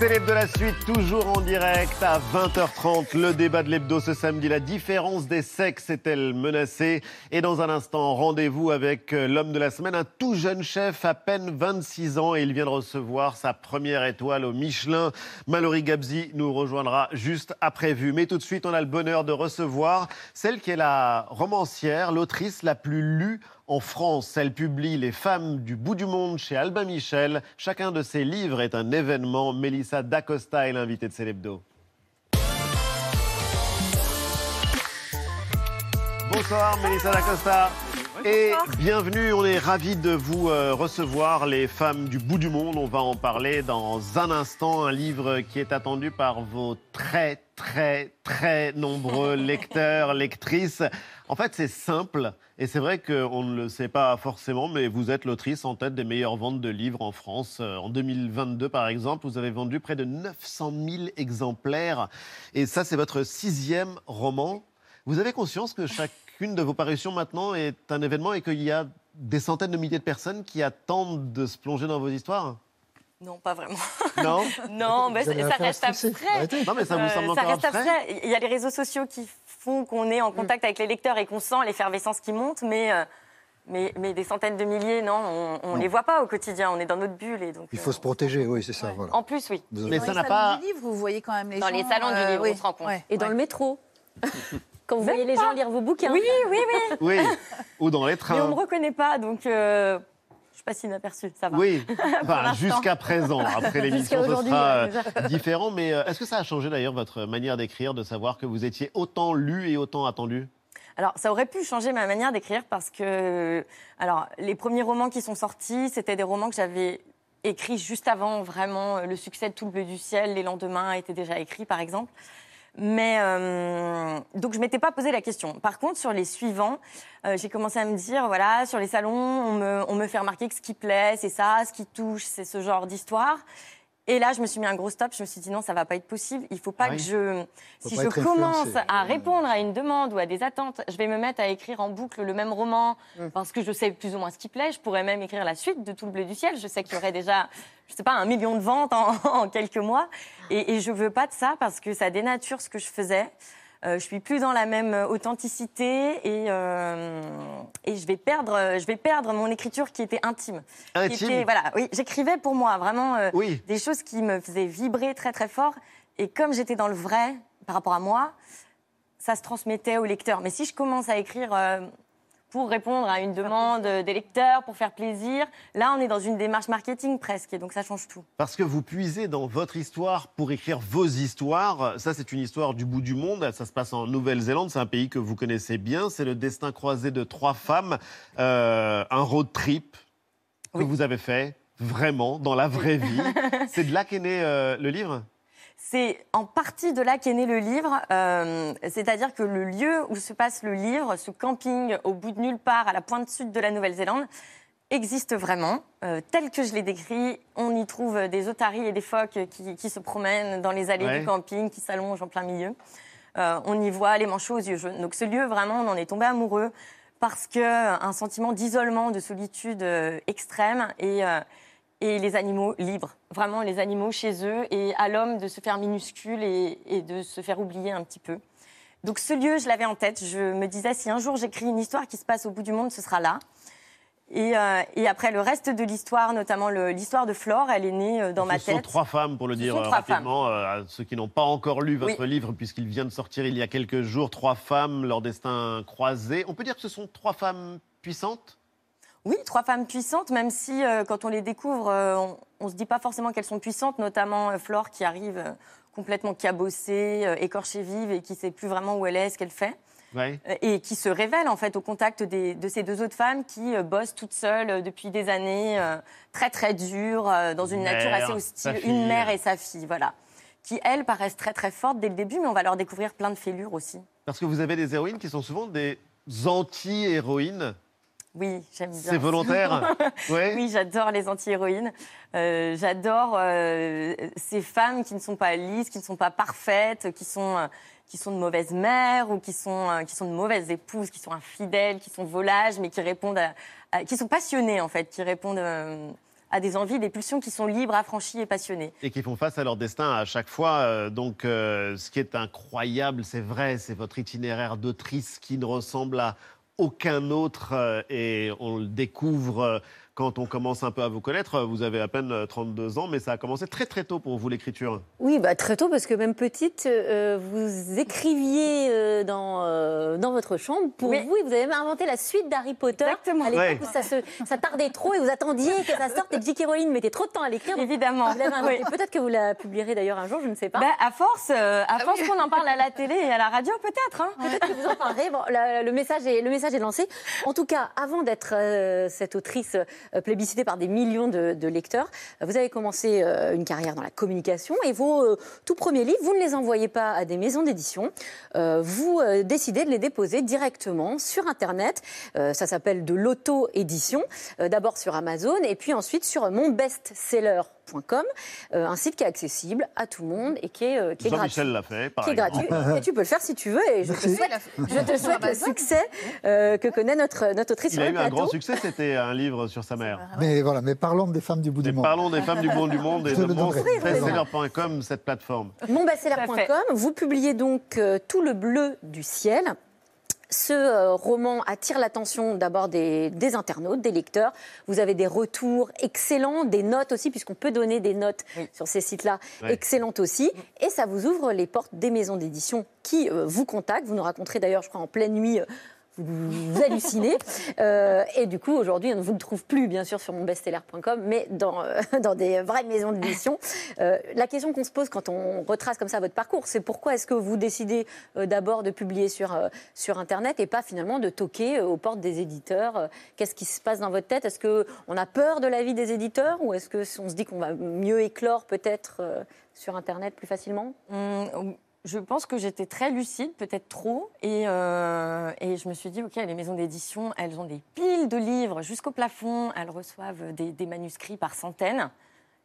célèbre de la suite, toujours en direct à 20h30. Le débat de l'hebdo ce samedi. La différence des sexes est-elle menacée? Et dans un instant, rendez-vous avec euh, l'homme de la semaine, un tout jeune chef, à peine 26 ans. Et il vient de recevoir sa première étoile au Michelin. Mallory Gabzi nous rejoindra juste après vue. Mais tout de suite, on a le bonheur de recevoir celle qui est la romancière, l'autrice la plus lue en France, elle publie Les femmes du bout du monde chez Albin Michel. Chacun de ses livres est un événement. Mélissa D'Acosta est l'invitée de Célébdo. Bonsoir Mélissa D'Acosta. Et bienvenue, on est ravis de vous euh, recevoir, les femmes du bout du monde. On va en parler dans un instant. Un livre qui est attendu par vos très, très, très nombreux lecteurs, lectrices. En fait, c'est simple. Et c'est vrai qu'on ne le sait pas forcément, mais vous êtes l'autrice en tête des meilleures ventes de livres en France. Euh, en 2022, par exemple, vous avez vendu près de 900 000 exemplaires. Et ça, c'est votre sixième roman. Vous avez conscience que chacune de vos parutions maintenant est un événement et qu'il y a des centaines de milliers de personnes qui attendent de se plonger dans vos histoires non, pas vraiment. Non Non, mais ça, reste abstrait. Non, mais ça vous semble euh, ça reste abstrait. Il y a les réseaux sociaux qui font qu'on est en contact avec les lecteurs et qu'on sent l'effervescence qui monte, mais, euh, mais, mais, des centaines de milliers, non, on ne les voit pas au quotidien, on est dans notre bulle. Et donc, Il faut se protéger, oui, c'est ça. Voilà. En plus, oui. Mais ça n'a pas. Du livre, vous voyez quand même les dans les salons du livre, on se rend compte. Et dans le métro. Quand vous voyez les gens lire vos bouquins. Oui, oui, oui. Oui, ou dans les trains. Mais on ne me reconnaît pas, donc euh, je passe inaperçu, ça va. Oui, jusqu'à présent. Après l'émission, ce sera euh, différent. Mais euh, est-ce que ça a changé d'ailleurs votre manière d'écrire, de savoir que vous étiez autant lu et autant attendu? Alors, ça aurait pu changer ma manière d'écrire parce que, alors, les premiers romans qui sont sortis, c'était des romans que j'avais écrits juste avant vraiment le succès de Tout le bleu du ciel. Les lendemains étaient déjà écrits, par exemple. Mais euh, donc je m'étais pas posé la question. Par contre, sur les suivants, euh, j'ai commencé à me dire voilà, sur les salons, on me, on me fait remarquer que ce qui plaît, c'est ça, ce qui touche, c'est ce genre d'histoire. Et là, je me suis mis un gros stop. Je me suis dit non, ça va pas être possible. Il faut pas ah que je, si je commence à répondre à une demande ou à des attentes, je vais me mettre à écrire en boucle le même roman mm. parce que je sais plus ou moins ce qui plaît. Je pourrais même écrire la suite de Tout le bleu du ciel. Je sais qu'il y aurait déjà, je sais pas, un million de ventes en, quelques mois. Et, et je veux pas de ça parce que ça dénature ce que je faisais. Euh, je suis plus dans la même authenticité et, euh, et je vais perdre, je vais perdre mon écriture qui était intime. Intime. voilà, oui, j'écrivais pour moi vraiment euh, des choses qui me faisaient vibrer très très fort. Et comme j'étais dans le vrai par rapport à moi, ça se transmettait au lecteur. Mais si je commence à écrire pour répondre à une demande des lecteurs, pour faire plaisir. Là, on est dans une démarche marketing presque, et donc ça change tout. Parce que vous puisez dans votre histoire pour écrire vos histoires. Ça, c'est une histoire du bout du monde. Ça se passe en Nouvelle-Zélande. C'est un pays que vous connaissez bien. C'est le destin croisé de trois femmes. Euh, un road trip que vous avez fait vraiment dans la vraie vie. c'est de là qu'est né euh, le livre? C'est en partie de là qu'est né le livre, euh, c'est-à-dire que le lieu où se passe le livre, ce camping au bout de nulle part, à la pointe sud de la Nouvelle-Zélande, existe vraiment, euh, tel que je l'ai décrit. On y trouve des otaries et des phoques qui, se promènent dans les allées du camping, qui s'allongent en plein milieu. Euh, on y voit les manchots aux yeux jaunes. Donc ce lieu, vraiment, on en est tombé amoureux parce qu'un sentiment d'isolement, de solitude extrême et et les animaux libres, vraiment les animaux chez eux, et à l'homme de se faire minuscule et, de se faire oublier un petit peu. Donc ce lieu, je l'avais en tête. Je me disais, si un jour j'écris une histoire qui se passe au bout du monde, ce sera là. Et, euh, après, le reste de l'histoire, notamment l'histoire de Flore, elle est née euh, dans ma tête. Ce sont trois femmes, pour le dire euh, rapidement, à ceux qui n'ont pas encore lu votre livre, puisqu'il vient de sortir il y a quelques jours. Trois femmes, leur destin croisé. On peut dire que ce sont trois femmes puissantes? Oui, trois femmes puissantes, même si euh, quand on les découvre, euh, on ne se dit pas forcément qu'elles sont puissantes, notamment euh, Flore qui arrive complètement cabossée, écorchée vive et qui ne sait plus vraiment où elle est, ce qu'elle fait. Et qui se révèle en fait au contact de ces deux autres femmes qui bossent toutes seules depuis des années, très très dures, dans une, nature assez hostile. Une mère et sa fille, voilà. Qui, elles, paraissent très très fortes dès le début, mais on va leur découvrir plein de fêlures aussi. Parce que vous avez des héroïnes qui sont souvent des anti-héroïnes oui, j'aime bien. C'est volontaire Oui, j'adore les anti-héroïnes. Euh, j'adore euh, ces femmes qui ne sont pas lisses, qui ne sont pas parfaites, qui sont, euh, qui sont de mauvaises mères ou qui sont, qui sont de mauvaises épouses, qui sont infidèles, qui sont volages, mais qui répondent à, qui sont passionnées en fait, qui répondent à des envies, des pulsions qui sont libres, affranchies et passionnées. Et qui font face à leur destin à chaque fois. Donc, euh, ce qui est incroyable, c'est vrai, c'est votre itinéraire d'autrice qui ne ressemble à aucun autre. euh, et on le découvre euh, quand on commence un peu à vous connaître. Vous avez à peine euh, 32 ans, mais ça a commencé très très tôt pour vous l'écriture. Oui, bah, très tôt, parce que même petite, euh, vous écriviez euh, dans, euh, dans votre chambre pour vous, et vous avez même inventé la suite d'Harry Potter. Exactement. À l'époque Ouais. où ça, se, ça tardait trop et vous attendiez que ça sorte, et J.K. Rowling mettait trop de temps à l'écrire. Évidemment. vous l'avez inventé. Oui. Peut-être que vous la publierez d'ailleurs un jour, je ne sais pas. Ben, à force, euh, à force qu'on en parle à la télé et à la radio, peut-être. hein. Peut-être que vous en parlerez. Bon, la- le, message est, le message est lancé. En tout cas, avant d'être euh, cette autrice euh, plébiscitée par des millions de, lecteurs, vous avez commencé euh, une carrière dans la communication et vos tout premiers livres, vous ne les envoyez pas à des maisons d'édition. Vous décidez de les déposer directement sur Internet. Ça s'appelle de l'auto-édition. D'abord sur Amazon et puis ensuite sur euh, un site qui est accessible à tout le monde et qui est, euh, qui est gratuit Jean-Michel l'a fait, par qui est gratuit. Et tu peux le faire si tu veux. Et je te souhaite, je te souhaite le succès euh, que connaît notre, notre autrice Il a eu un grand succès, c'était un livre sur sa mère. Mais voilà, mais parlons des femmes du bout du monde. parlons des femmes du bon du monde et Je de monstreseller.com, cette plateforme. Monbestseller.com. Vous publiez donc euh, Tout le bleu du ciel. Ce euh, roman attire l'attention d'abord des, des internautes, des lecteurs. Vous avez des retours excellents, des notes aussi, puisqu'on peut donner des notes Oui. sur ces sites-là, Ouais. excellentes aussi. Et ça vous ouvre les portes des maisons d'édition qui euh, vous contactent. Vous nous raconterez d'ailleurs, je crois, en pleine nuit. euh, vous, vous hallucinez. Euh, et du coup, aujourd'hui, on ne vous le trouve plus, bien sûr, sur monbestseller.com, mais dans, euh, dans des vraies maisons d'édition. Euh, la question qu'on se pose quand on retrace comme ça votre parcours, c'est pourquoi est-ce que vous décidez euh, d'abord de publier sur, euh, sur Internet et pas finalement de toquer aux portes des éditeurs Qu'est-ce qui se passe dans votre tête? Est-ce qu'on a peur de l'avis des éditeurs ou est-ce qu'on se dit qu'on va mieux éclore peut-être sur Internet plus facilement? Hum, je pense que j'étais très lucide, peut-être trop, et, euh, et je me suis dit, ok, les maisons d'édition, elles ont des piles de livres jusqu'au plafond, elles reçoivent des, des manuscrits par centaines.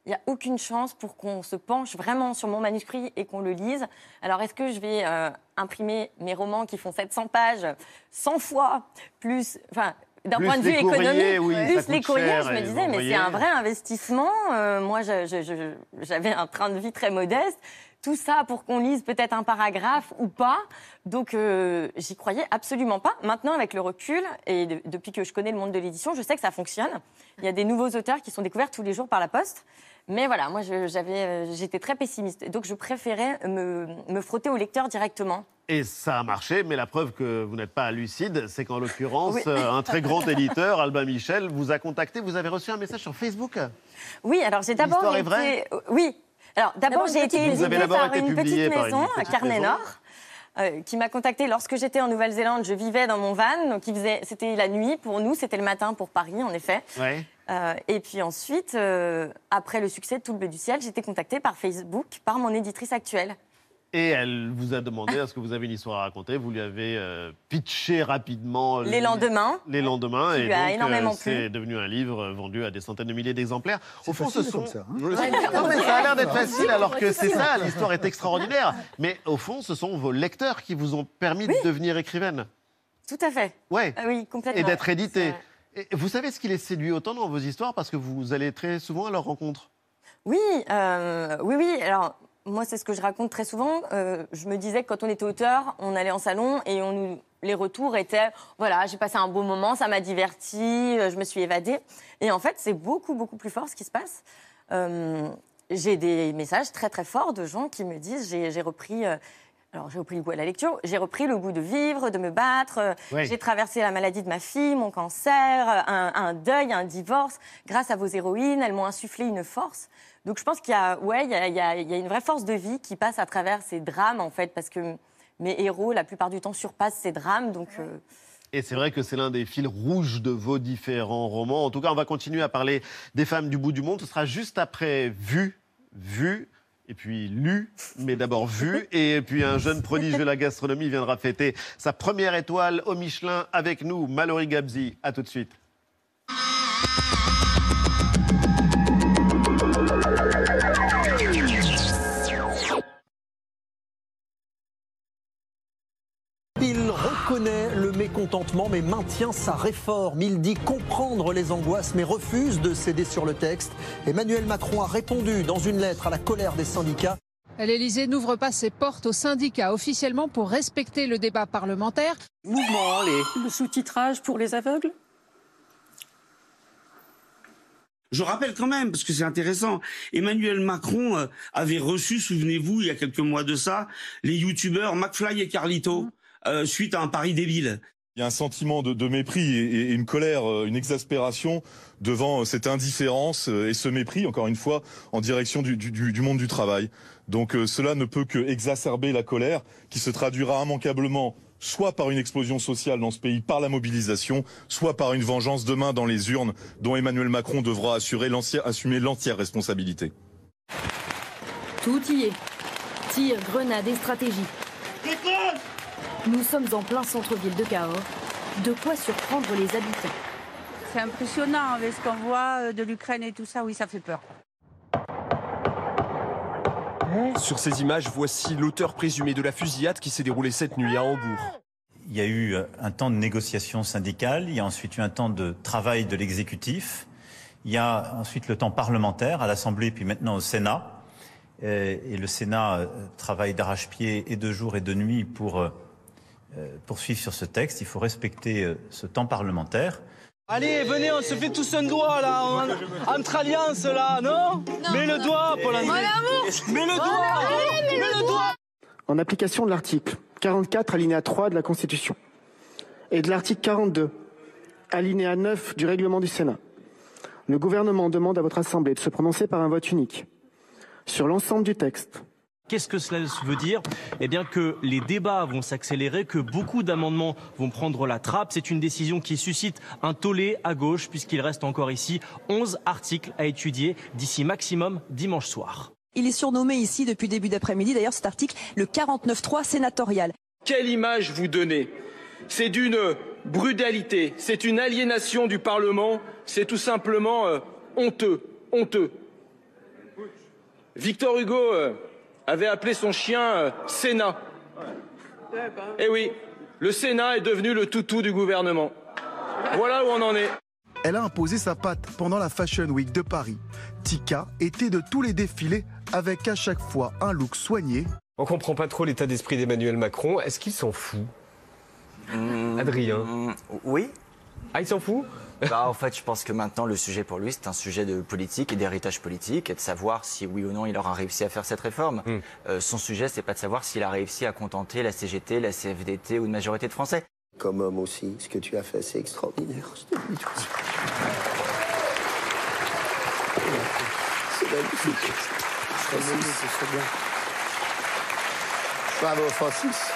Il n'y a aucune chance pour qu'on se penche vraiment sur mon manuscrit et qu'on le lise. Alors, est-ce que je vais euh, imprimer mes romans qui font 700 pages 100 fois plus, enfin, d'un point de vue économique, oui, plus les courriers, cher je me disais, mais c'est un vrai investissement. Euh, moi, j'avais un train de vie très modeste. Tout ça pour qu'on lise peut-être un paragraphe ou pas. Donc, euh, j'y croyais absolument pas. Maintenant, avec le recul, et de- depuis que je connais le monde de l'édition, je sais que ça fonctionne. Il y a des nouveaux auteurs qui sont découverts tous les jours par la poste. Mais voilà, moi, j'avais, euh, j'étais très pessimiste. Donc, je préférais me, me frotter au lecteur directement. Et ça a marché, mais la preuve que vous n'êtes pas lucide, c'est qu'en l'occurrence, Oui. euh, un très grand éditeur, Albin Michel, vous a contacté. Vous avez reçu un message sur Facebook? Oui, alors j'ai d'abord L'histoire est été... vraie Oui. Alors d'abord j'ai été éditée par été une petite par maison à Carnet. Nord. euh, qui m'a contacté lorsque j'étais en Nouvelle-Zélande. Je vivais dans mon van, donc c'était la nuit pour nous, c'était le matin pour Paris en effet. Ouais. Euh, et puis ensuite, euh, après le succès de Tout le bleu du ciel, j'ai été contactée par Facebook par mon éditrice actuelle. Et elle vous a demandé est-ce que vous avez une histoire à raconter? Vous lui avez euh, pitché rapidement Les le- lendemains, Les lendemains. Et donc, plu. c'est devenu un livre euh, vendu à des centaines de milliers d'exemplaires. C'est facile comme ça, hein. Oui, non, mais ça a l'air d'être facile, alors que c'est ça, l'histoire est extraordinaire. Mais au fond, ce sont vos lecteurs qui vous ont permis de devenir écrivaine. tout à fait. Ouais. Ah oui, complètement. Et d'être édité. Et vous savez ce qui les séduit autant dans vos histoires? Parce que vous allez très souvent à leur rencontre. Oui, euh, oui, oui. Alors, moi, c'est ce que je raconte très souvent. Euh, je me disais que quand on était auteur, on allait en salon et on nous, les retours étaient voilà, j'ai passé un beau moment, ça m'a diverti, euh, je me suis évadée. Et en fait, c'est beaucoup, beaucoup plus fort ce qui se passe. Euh, j'ai des messages très, très forts de gens qui me disent j'ai repris. euh, alors, j'ai repris le goût à la lecture, j'ai repris le goût de vivre, de me battre. Oui. J'ai traversé la maladie de ma fille, mon cancer, un, un deuil, un divorce. Grâce à vos héroïnes, elles m'ont insufflé une force. Donc, je pense qu'il y a, ouais, il y a, il y a- il y a une vraie force de vie qui passe à travers ces drames, en fait, parce que mes héros, la plupart du temps, surpassent ces drames. Donc, euh, Et c'est vrai que c'est l'un des fils rouges de vos différents romans. En tout cas, on va continuer à parler des femmes du bout du monde. Ce sera juste après Vu, Vu, et puis Lu, mais d'abord Vu. Et puis un jeune prodige de la gastronomie viendra fêter sa première étoile au Michelin avec nous, Mallory Gabzi. À tout de suite. Reconnaît le mécontentement mais maintient sa réforme. Il dit comprendre les angoisses mais refuse de céder sur le texte. Emmanuel Macron a répondu dans une lettre à la colère des syndicats. L'Elysée n'ouvre pas ses portes aux syndicats officiellement pour respecter le débat parlementaire. Mouvement, les... Le sous-titrage pour les aveugles Je rappelle quand même, parce que c'est intéressant, Emmanuel Macron euh, avait reçu, souvenez-vous, il y a quelques mois de ça, les youtubeurs McFly et Carlito, euh, suite à un pari débile. Il y a un sentiment de, mépris et, une colère, euh, une exaspération devant cette indifférence et ce mépris, encore une fois, en direction du, du monde du travail. Donc cela ne peut que exacerber la colère, qui se traduira immanquablement soit par une explosion sociale dans ce pays par la mobilisation, soit par une vengeance demain dans les urnes dont Emmanuel Macron devra assurer assumer l'entière responsabilité. Tout y est. Tir, grenade et stratégie. Nous sommes en plein centre-ville de Cahors. De quoi surprendre les habitants. C'est impressionnant avec ce qu'on voit euh, de l'Ukraine et tout ça. Oui, ça fait peur. Sur ces images, voici l'auteur présumé de la fusillade qui s'est déroulée cette nuit à Hambourg. Il y a eu un temps de négociation syndicale, il y a ensuite eu un temps de travail de l'exécutif, il y a ensuite le temps parlementaire à l'Assemblée puis maintenant au Sénat. Et le Sénat euh, travaille d'arrache-pied et de jour et de nuit pour euh, euh, poursuivre sur ce texte. Il faut respecter ce temps parlementaire. Allez, venez, on se fait tous un doigt là, entre alliances là, non, Mets le doigt, Paul Mets le doigt Mets le doigt. En application de l'article 44, alinéa 3 de la Constitution, et de l'article 42, alinéa 9 du règlement du Sénat, le gouvernement demande à votre Assemblée de se prononcer par un vote unique sur l'ensemble du texte Qu'est-ce que cela veut dire? Eh bien que les débats vont s'accélérer, que beaucoup d'amendements vont prendre la trappe. C'est une décision qui suscite un tollé à gauche puisqu'il reste encore ici 11 articles à étudier d'ici maximum dimanche soir. Il est surnommé ici depuis début d'après-midi, d'ailleurs cet article, le 49.3 sénatorial. Quelle image vous donnez? C'est d'une brutalité, c'est une aliénation du Parlement, c'est tout simplement euh, honteux, honteux. Victor Hugo... Euh, avait appelé son chien euh, Sénat. Eh oui, le Sénat est devenu le toutou du gouvernement. Voilà où on en est. Elle a imposé sa patte pendant la Fashion Week de Paris. Tika était de tous les défilés avec à chaque fois un look soigné. On comprend pas trop l'état d'esprit d'Emmanuel Macron. Est-ce qu'il s'en fout? Mmh, Adrien mmh, Oui. Ah, il s'en fout? bah, en fait, je pense que maintenant, le sujet pour lui, c'est un sujet de politique et d'héritage politique et de savoir si oui ou non il aura réussi à faire cette réforme. Hmm. Euh, son sujet, c'est pas de savoir s'il a réussi à contenter la CGT, la CFDT ou une majorité de Français. Comme homme aussi, ce que tu as fait, c'est extraordinaire. C'est magnifique. C'est bien. Bravo, Francis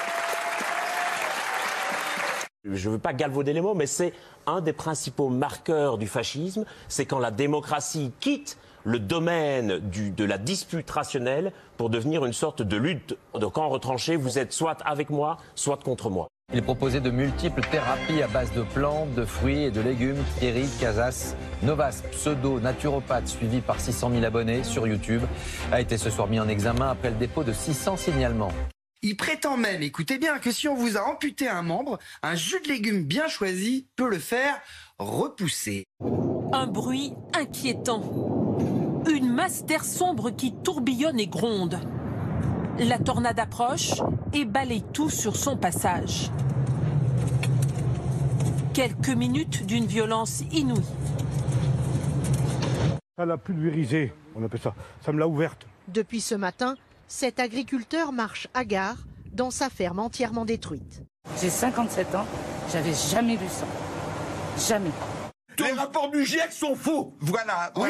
je ne veux pas galvauder les mots, mais c'est un des principaux marqueurs du fascisme, c'est quand la démocratie quitte le domaine de la dispute rationnelle pour devenir une sorte de lutte de camp retranché. Vous êtes soit avec moi, soit contre moi. Il proposait de multiples thérapies à base de plantes, de fruits et de légumes. Thierry Casas, Novas, pseudo naturopathe suivi par 600 000 abonnés sur YouTube, a été ce soir mis en examen après le dépôt de 600 signalements. Il prétend même, écoutez bien, que si on vous a amputé un membre, un jus de légumes bien choisi peut le faire repousser. Un bruit inquiétant. Une masse d'air sombre qui tourbillonne et gronde. La tornade approche et balaye tout sur son passage. Quelques minutes d'une violence inouïe. Ça l'a pulvérisé, on appelle ça. Ça me l'a ouverte. Depuis ce matin, cet agriculteur marche à gare dans sa ferme entièrement détruite. J'ai 57 ans, j'avais jamais vu ça. Jamais. Les rapports du GIEC sont faux. Voilà, Oui,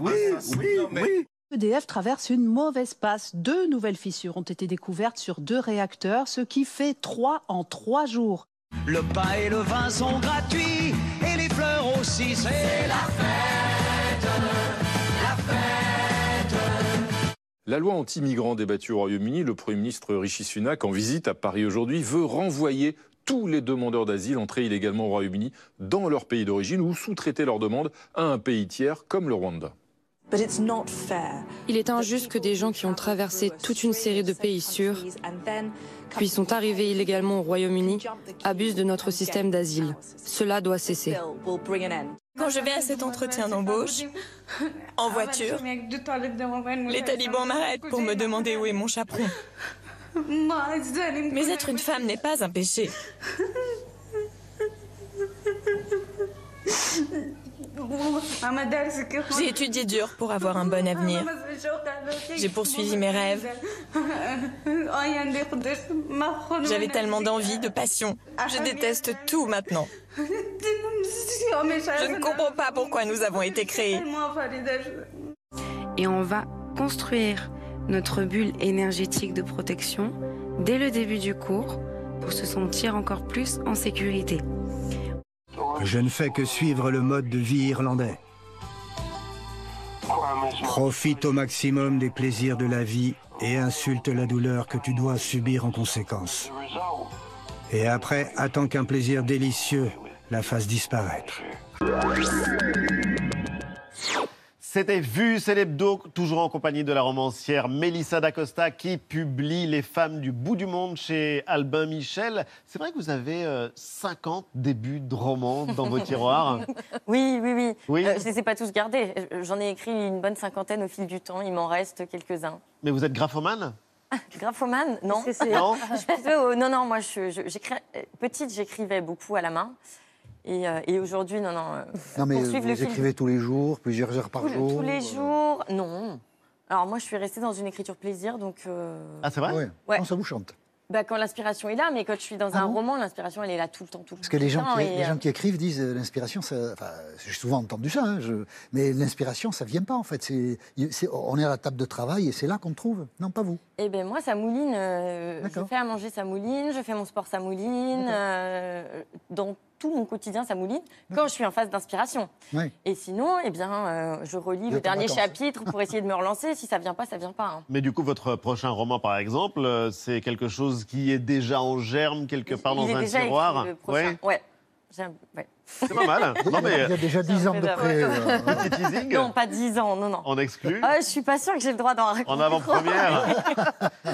oui, EDF traverse une mauvaise passe. Deux nouvelles fissures ont été découvertes sur deux réacteurs, ce qui fait trois en trois jours. Le pain et le vin sont gratuits et les fleurs aussi. C'est la fête, La loi anti-migrants débattue au Royaume-Uni, le Premier ministre Rishi Sunak, en visite à Paris aujourd'hui, veut renvoyer tous les demandeurs d'asile entrés illégalement au Royaume-Uni dans leur pays d'origine ou sous-traiter leurs demandes à un pays tiers comme le Rwanda. Il est injuste que des gens qui ont traversé toute une série de pays sûrs, puis sont arrivés illégalement au Royaume-Uni, abusent de notre système d'asile. Cela doit cesser. Quand je vais à cet entretien d'embauche, en voiture, les talibans m'arrêtent pour me demander où est mon chaperon. Mais être une femme n'est pas un péché. J'ai étudié dur pour avoir un bon avenir. J'ai poursuivi mes rêves. J'avais tellement d'envie, de passion. Je déteste tout maintenant. Je ne comprends pas pourquoi nous avons été créés. Et on va construire notre bulle énergétique de protection dès le début du cours pour se sentir encore plus en sécurité. Je ne fais que suivre le mode de vie irlandais. Profite au maximum des plaisirs de la vie et insulte la douleur que tu dois subir en conséquence. Et après, attends qu'un plaisir délicieux la fasse disparaître. C'était Vu, c'est l'hebdo, toujours en compagnie de la romancière Mélissa D'Acosta qui publie Les femmes du bout du monde chez Albin Michel. C'est vrai que vous avez euh, 50 débuts de romans dans vos tiroirs Oui, oui, oui. Oui. Euh, je ne les ai pas tous gardés. Euh, J'en ai écrit une bonne cinquantaine au fil du temps. Il m'en reste quelques-uns. Mais vous êtes graphomane? Graphomane Non. c'est- Non? Je non, non, moi, je, je- j'écris- euh, petite, j'écrivais beaucoup à la main. Et, euh, et aujourd'hui, non, non. euh, Non, mais vous le écrivez tous les jours, plusieurs heures par tous, jour. tous les jours, non. Alors moi, je suis restée dans une écriture plaisir, donc... euh, Ah, c'est vrai? Ouais. Ouais. Non, ça vous chante. bah, quand l'inspiration est là, mais quand je suis dans Ah un bon? roman, l'inspiration, elle est là tout le temps, tout le Parce que les gens, temps. qui, et, les euh, gens qui écrivent disent euh, l'inspiration, ça- enfin, j'ai souvent entendu ça, hein, je- mais l'inspiration, ça vient pas en fait. C'est, c'est- on est à la table de travail et c'est là qu'on le trouve. Non, pas vous. Eh ben moi, ça mouline. euh, je fais à manger, ça mouline. Je fais mon sport, ça mouline. euh, dans tout mon quotidien, ça mouline. Quand je suis en phase d'inspiration. Et sinon, eh bien, euh, je relis le dernier vacances. chapitre pour essayer de me relancer. Si ça vient pas, ça vient pas. hein. Mais du coup, votre prochain roman, par exemple, euh, c'est quelque chose qui est déjà en germe quelque part dans est un déjà tiroir. écrit, le prochain. Ouais. Ouais. Ouais. C'est pas mal. Non, mais Il y a déjà 10 ans de près. euh, petit teasing Non, pas 10 ans, non, non. en exclu, Ah, je suis pas sûre que j'ai le droit d'en raconter. en avant-première.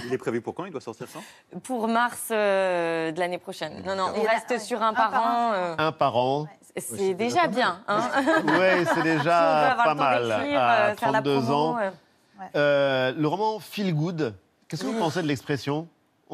Il est prévu pour quand? Il doit sortir ça Pour mars euh, de l'année prochaine. Non, non, on reste sur un par an. euh, Un par an. c'est déjà bien. Hein Ouais, c'est on déjà pas mal. d'écrire, À euh, faire la 32 promo, ans. euh. Euh, le roman Feel Good, qu'est-ce que vous Oui. pensez de l'expression?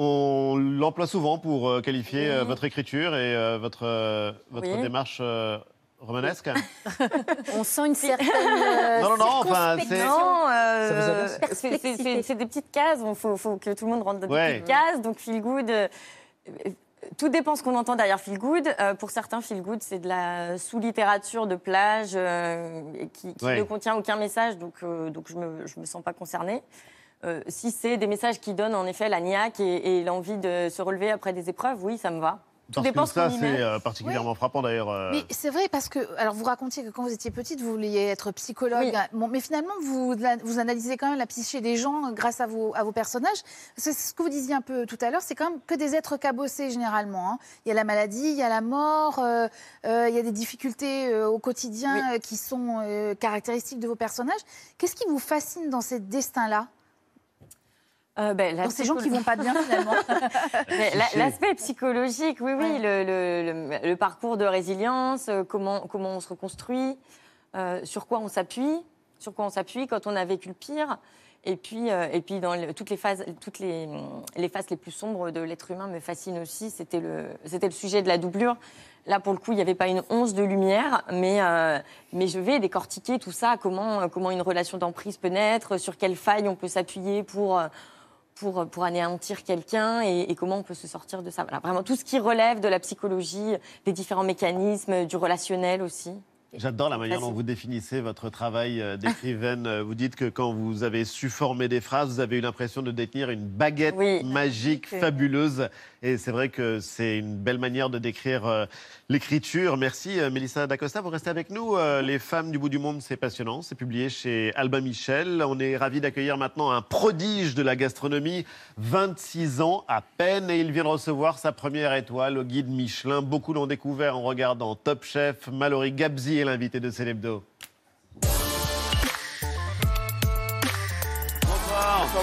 On l'emploie souvent pour euh, qualifier euh, Oui. votre écriture et euh, votre, euh, votre Oui. démarche euh, romanesque. On sent une certaine. euh, Non, non, non, enfin, c'est- euh, c'est- des petites cases. Il faut, faut que tout le monde rentre dans des Ouais. petites cases. Donc, feel good. euh, tout dépend ce qu'on entend derrière feel good. Euh, pour certains, feel good, c'est de la sous-littérature de plage euh, qui, qui Ouais. ne contient aucun message. Donc, euh, donc je ne me, je me sens pas concernée. Euh, si c'est des messages qui donnent en effet la niaque et, et l'envie de se relever après des épreuves, oui, ça me va. Parce dépend que ça, c'est euh, particulièrement frappant d'ailleurs. euh, Mais c'est vrai parce que, alors vous racontiez que quand vous étiez petite, vous vouliez être psychologue. Bon, mais finalement, vous, vous analysez quand même la psyché des gens grâce à vos, à vos personnages. C'est ce que vous disiez un peu tout à l'heure, c'est quand même que des êtres cabossés généralement. hein. Il y a la maladie, il y a la mort, euh, euh, il y a des difficultés euh, au quotidien euh, qui sont euh, caractéristiques de vos personnages. Qu'est-ce qui vous fascine dans ces destins-là? Euh, ben, ces gens qui vont pas bien finalement. La- L'aspect psychologique, oui, oui, le, le- le- le parcours de résilience, euh, comment, comment on se reconstruit, euh, sur quoi on s'appuie, sur quoi on s'appuie quand on a vécu le pire. Et puis, euh, et puis dans le- toutes les phases, toutes les, les phases les plus sombres de l'être humain me fascinent aussi. C'était le, c'était le sujet de la doublure. Là, pour le coup, il n'y avait pas une once de lumière, mais, euh, mais je vais décortiquer tout ça, comment, comment une relation d'emprise peut naître, sur quelles failles on peut s'appuyer pour, euh, pour, pour anéantir quelqu'un et, et comment on peut se sortir de ça. Voilà, vraiment tout ce qui relève de la psychologie, des différents mécanismes, du relationnel aussi. J'adore la manière dont vous définissez votre travail euh, d'écrivaine. Euh, Vous dites que quand vous avez su former des phrases, vous avez eu l'impression de détenir une baguette magique, fabuleuse. Et c'est vrai que c'est une belle manière de décrire euh, l'écriture. Merci euh, Mélissa D'Acosta. Vous restez avec nous. Euh, Les femmes du bout du monde, c'est passionnant. C'est publié chez Albin Michel. On est ravis d'accueillir maintenant un prodige de la gastronomie, 26 ans à peine, et il vient de recevoir sa première étoile au guide Michelin. Beaucoup l'ont découvert en regardant Top Chef. Mallory Gabzi est l'invité de Célébdo.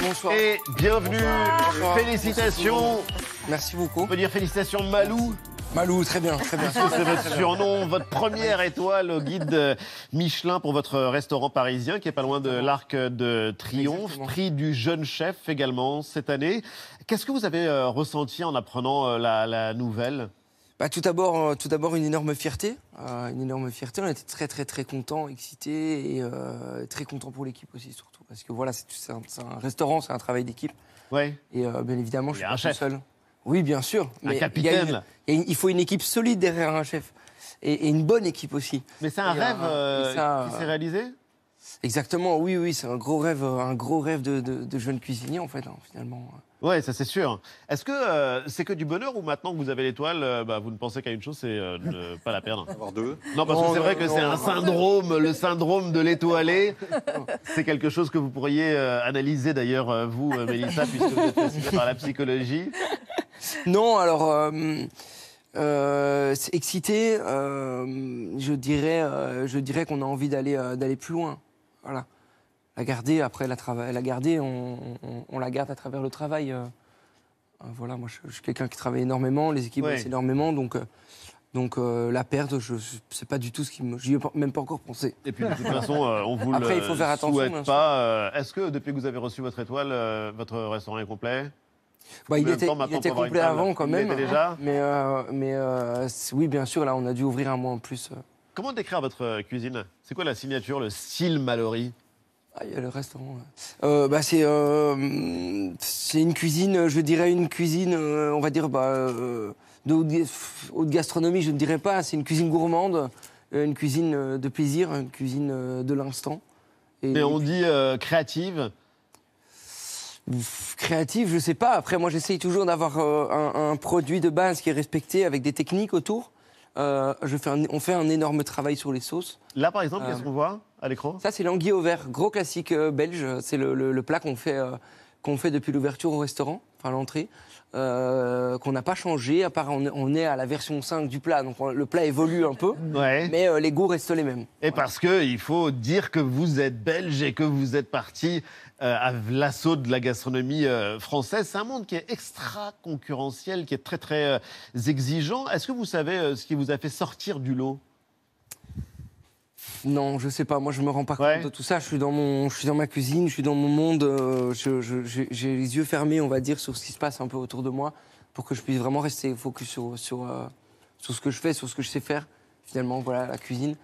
bonsoir. Et bienvenue, Bonsoir. félicitations. Merci beaucoup. On peut dire félicitations Malou Malou, très bien, très bien. C'est votre surnom, votre première étoile au guide Michelin pour votre restaurant parisien qui est pas loin de l'Arc de Triomphe, prix du jeune chef également cette année. Qu'est-ce que vous avez euh, ressenti en apprenant euh, la, la nouvelle? Bah, tout d'abord, euh, tout d'abord une énorme fierté, euh, une énorme fierté. On était très très très contents, excités et euh, très contents pour l'équipe aussi surtout, parce que voilà, c'est un, restaurant, c'est un travail d'équipe. Ouais. Et euh, bien évidemment, je suis a pas un tout chef. seul. Oui, bien sûr. Un il y a capitaine. une- il, y a une- il faut une équipe solide derrière un chef et, et une bonne équipe aussi. Mais c'est un Et, rêve euh, euh, ça, qui s'est réalisé? Exactement, oui, oui, c'est un gros rêve, euh, un gros rêve de, de, de jeune cuisinier en fait, hein, finalement. Ouais, ça c'est sûr. Est-ce que euh, c'est que du bonheur ou maintenant que vous avez l'étoile, euh, bah, vous ne pensez qu'à une chose, c'est euh, de ne pas la perdre? Avoir deux Non, parce que c'est non, vrai que c'est un syndrome, le syndrome de l'étoilé. C'est quelque chose que vous pourriez euh, analyser d'ailleurs, vous, euh, Mélissa, puisque vous êtes passionnée par la psychologie. Non, alors, euh, euh, excité, euh, je dirais, euh, je dirais qu'on a envie d'aller euh, d'aller plus loin. Voilà. La garder, après la, la garder, on, on- on la garde à travers le travail. euh. Euh, voilà, moi je, je suis quelqu'un qui travaille énormément, les équipes Ouais. bossent énormément, donc, euh, donc euh, la perdre, je, je- c'est pas du tout ce qui me. J'y ai même pas encore pensé. Et puis de toute façon, on vous Après, le il faut faire attention, souhaite pas. Est-ce que depuis que vous avez reçu votre étoile, votre restaurant est complet? Bah, il était, temps il complet avant quand Il même. l'était déjà? Mais, mais oui, bien sûr, là, on a dû ouvrir un mois en plus. Comment décrire votre cuisine? C'est quoi la signature, le style Mallory? Ah, il y a le restaurant. Euh, bah, c'est euh, c'est une cuisine, je dirais une cuisine, euh, on va dire, bah, euh, de haute, ga- haute gastronomie, je ne dirais pas. C'est une cuisine gourmande, euh, une cuisine euh, de plaisir, une cuisine euh, de l'instant. Et Mais on dit euh, créative. Créative, je sais pas. Après, moi, j'essaye toujours d'avoir euh, un, un produit de base qui est respecté avec des techniques autour. Euh, je fais un- on fait un énorme travail sur les sauces. Là, par exemple, Euh, qu'est-ce qu'on voit à l'écran? Ça, c'est l'anguille au vert, gros classique euh, belge. C'est le, le- le plat qu'on fait, euh, qu'on fait depuis l'ouverture au restaurant, enfin l'entrée, euh, qu'on n'a pas changé, à part on, est- on est à la version 5 du plat, donc on- le plat évolue un peu, Ouais. mais euh, les goûts restent les mêmes. Et parce que il faut dire que vous êtes belge et que vous êtes parti euh, à l'assaut de la gastronomie française. C'est un monde qui est extra concurrentiel, qui est très très exigeant. Est-ce que vous savez ce qui vous a fait sortir du lot? Non, je sais pas. Moi, je me rends pas Ouais. compte de tout ça. Je suis dans mon, je suis dans ma cuisine, je suis dans mon monde. euh, J'ai les yeux fermés, on va dire, sur ce qui se passe un peu autour de moi, pour que je puisse vraiment rester focus sur sur euh, sur ce que je fais, sur ce que je sais faire. Finalement, voilà, la cuisine.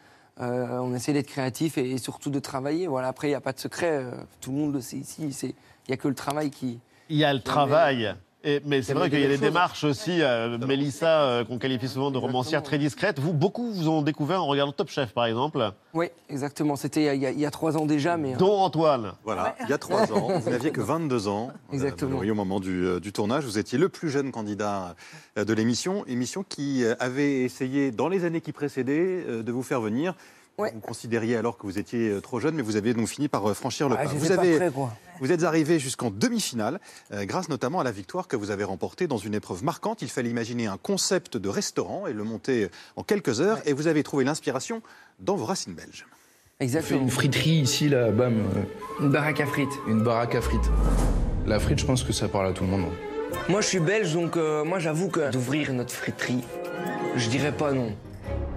Euh, on essaie d'être créatif et, et surtout de travailler. Voilà. Après, il n'y a pas de secret. tout le monde le sait ici. C'est, il y a que le travail qui. Il y a le travail. Et- mais c'est vrai qu'il y a des démarches aussi, euh, Mélissa, euh, qu'on qualifie souvent de romancière très discrète. Vous, beaucoup vous ont découvert en regardant Top Chef, par exemple, Oui, exactement. C'était il y a- il y, trois ans déjà, mais. euh, dont Antoine. Voilà, il y a trois ans, vous n'aviez que 22 ans. euh, Exactement. Mallory, au moment du, euh, du tournage, vous étiez le plus jeune candidat euh, de l'émission, émission qui euh, avait essayé, dans les années qui précédaient, euh, de vous faire venir. Vous considériez alors que vous étiez euh, trop jeune, mais vous avez donc fini par euh, franchir le Ah, pas. Vous, pas avez, prêt, quoi. vous êtes arrivé jusqu'en demi-finale, euh, grâce notamment à la victoire que vous avez remportée dans une épreuve marquante. Il fallait imaginer un concept de restaurant et le monter en quelques heures, et vous avez trouvé l'inspiration dans vos racines belges. Exactement. une friterie ici, là, bam. Une baraque à frites. Une baraque à frites. La frite, je pense que ça parle à tout le monde. Moi, je suis belge, donc euh, moi, j'avoue que d'ouvrir notre friterie, je dirais pas non.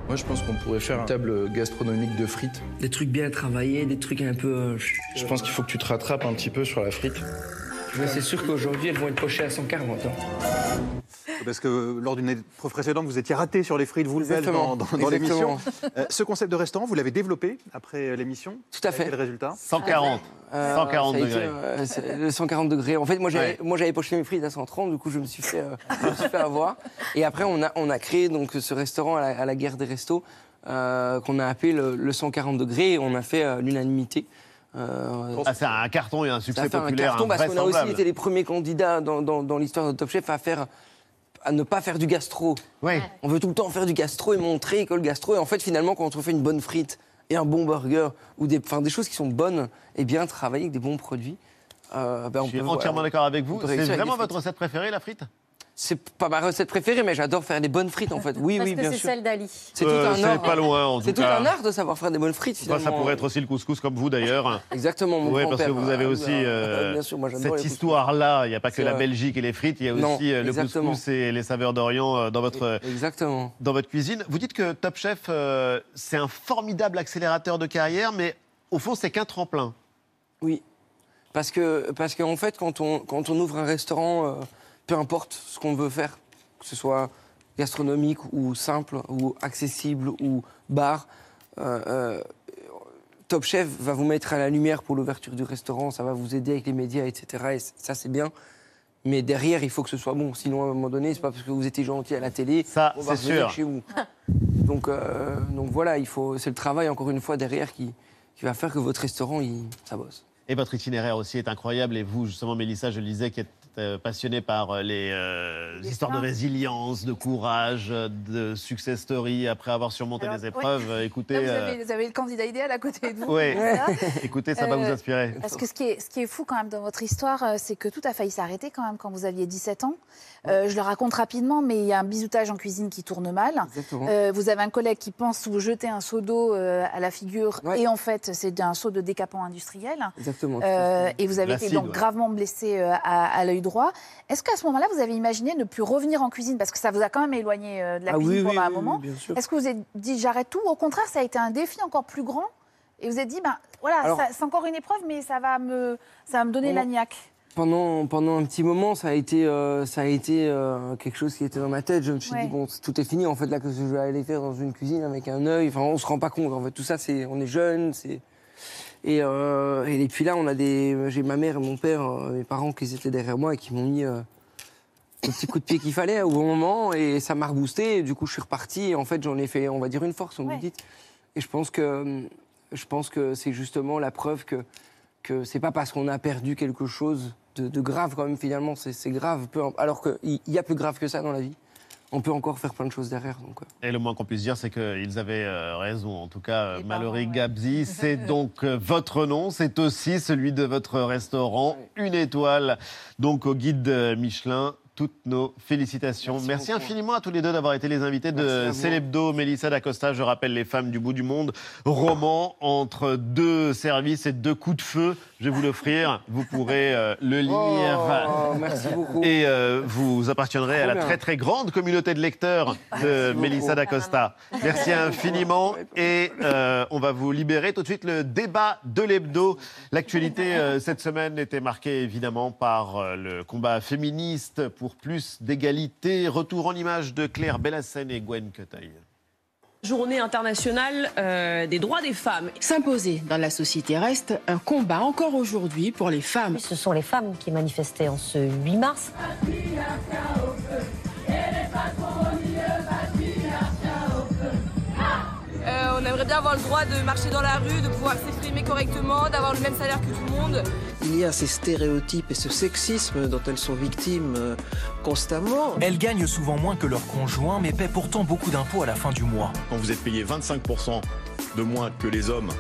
Moi, je pense qu'on pourrait faire une table gastronomique de frites. Des trucs bien travaillés, des trucs un peu. euh, Je pense qu'il faut que tu te rattrapes un petit peu sur la frite. Mais c'est sûr qu'aujourd'hui, elles vont être pochées à 140. hein. Parce que lors d'une épreuve précédente, vous étiez raté sur les frites, vous le dans, dans- dans l'émission. Euh, ce concept de restaurant, vous l'avez développé après euh, l'émission Tout à fait. Quel résultat 140. Euh, 140 ça a été, degrés. euh, le 140 degrés. En fait, moi, j'avais, Ouais. moi, j'avais poché mes frites à 130, du coup, je me suis fait, euh, je me suis fait avoir. Et après, on a, on a créé donc ce restaurant à la, à la guerre des restos euh, qu'on a appelé le, le 140 degrés. Et on a fait euh, l'unanimité. Euh, Ah, c'est un carton et un Ça succès a fait un populaire carton parce qu'on a aussi été les premiers candidats dans, dans- dans l'histoire de Top Chef à faire à ne pas faire du gastro. On veut tout le temps faire du gastro et montrer que le gastro. Et en fait, finalement, quand on fait une bonne frite et un bon burger ou des, des choses qui sont bonnes et bien travaillées avec des bons produits, euh, ben, on Je suis peut, entièrement voilà, d'accord avec vous. C'est vraiment votre recette préférée, la frite? C'est pas ma recette préférée, mais j'adore faire des bonnes frites en fait. Oui, Parce oui, que bien c'est sûr. celle d'Ali. C'est tout Euh, un c'est art. pas loin, en C'est tout tout cas. un art de savoir faire des bonnes frites. Enfin, ça finalement. pourrait être aussi le couscous comme vous d'ailleurs. Exactement, mon Oui, parce que grand-père. vous avez Ah, aussi ah, euh, bien sûr, moi, j'adore les cette couscous. histoire-là. Il n'y a pas que C'est la vrai. Belgique et les frites, il y a Non, aussi euh, le exactement. couscous et les saveurs d'Orient euh, dans votre, Exactement. dans votre cuisine. Vous dites que Top Chef, euh, c'est un formidable accélérateur de carrière, mais au fond, c'est qu'un tremplin. Oui. Parce que, parce qu'en fait, quand on, quand on ouvre un restaurant, euh, peu importe ce qu'on veut faire, que ce soit gastronomique ou simple ou accessible ou bar, euh, euh, Top Chef va vous mettre à la lumière pour l'ouverture du restaurant, ça va vous aider avec les médias, etc. Et ça, c'est bien. Mais derrière, il faut que ce soit bon. Sinon, à un moment donné, c'est pas parce que vous étiez gentil à la télé, Ça, on va sûr. chez vous. Donc, euh, donc voilà, il faut, c'est le travail encore une fois derrière qui, qui va faire que votre restaurant, il, ça bosse. Et votre itinéraire aussi est incroyable. Et vous, justement, Mélissa, je le disais, qui êtes euh, passionnée par euh, les, euh, histoires de résilience, de courage, de success story après avoir surmonté Alors, des épreuves. ouais. Écoutez, Là, vous, avez, vous avez le candidat idéal à côté de vous. Voilà. écoutez, ça va vous inspirer. Parce que ce qui, est, ce qui est fou quand même dans votre histoire, c'est que tout a failli s'arrêter quand même quand vous aviez 17 ans. Euh, je le raconte rapidement, mais il y a un bisoutage en cuisine qui tourne mal. Euh, vous avez un collègue qui pense vous jeter un seau d'eau euh, à la figure, et en fait, c'est un seau de décapant industriel. Exactement. Euh, et vous avez été donc ouais. gravement blessé euh, à, à l'œil droit. Est-ce qu'à ce moment-là, vous avez imaginé ne plus revenir en cuisine? Parce que ça vous a quand même éloigné euh, de la Ah cuisine oui, pendant oui, un oui, moment. oui, bien sûr. Est-ce que vous avez dit j'arrête tout? Ou Au contraire, ça a été un défi encore plus grand et vous avez dit, ben voilà, c'est encore une épreuve, mais ça va me, ça va me donner Pendant- la niaque. Pendant, pendant un petit moment, ça a été, euh, ça a été euh, quelque chose qui était dans ma tête. Je me suis Ouais. dit, bon, tout est fini. En fait, là, que je vais aller faire dans une cuisine avec un œil. Enfin, on se rend pas compte. En fait, tout ça, c'est, on est jeune. C'est... Et, euh, et puis là, on a des, j'ai ma mère et mon père, mes parents qui étaient derrière moi et qui m'ont mis le petit coup de pied qu'il fallait au bon moment. Et ça m'a reboosté. Et du coup, je suis reparti. Et en fait, j'en ai fait, on va dire, une force, comme vous dites. Et je pense que, je pense que c'est justement la preuve que, que c'est pas parce qu'on a perdu quelque chose de, de grave quand même finalement, c'est, grave. Peu, alors qu'il y a plus grave que ça dans la vie. On peut encore faire plein de choses derrière. Donc. Et le moins qu'on puisse dire, c'est qu'ils avaient euh, raison. En tout cas, euh, Mallory Gabzi, c'est donc euh, votre nom, c'est aussi celui de votre restaurant, une étoile, donc au guide Michelin. Toutes nos félicitations. Merci, infiniment à tous les deux d'avoir été les invités de. Célébdo. Mélissa D'Acosta, je rappelle Les Femmes du bout du monde, roman entre deux services et deux coups de feu. Je vais vous l'offrir. Vous pourrez euh, le lire. Oh, merci beaucoup. Et euh, vous appartiendrez à la très très grande communauté de lecteurs de beaucoup. Mélissa D'Acosta. Merci infiniment et euh, on va vous libérer tout de suite le débat de l'hebdo. L'actualité cette semaine était marquée évidemment par le combat féministe pour plus d'égalité. Retour en image de Claire Bellassène et Gwen Queteil. Journée internationale euh, des droits des femmes. S'imposer dans la société reste un combat encore aujourd'hui pour les femmes. Ce sont les femmes qui manifestaient en ce 8 mars. On aimerait bien avoir le droit de marcher dans la rue, de pouvoir s'exprimer correctement, d'avoir le même salaire que tout le monde. Il y a ces stéréotypes et ce sexisme dont elles sont victimes euh, constamment. Elles gagnent souvent moins que leurs conjoints, mais paient pourtant beaucoup d'impôts à la fin du mois. Quand vous êtes payé 25% de moins que les hommes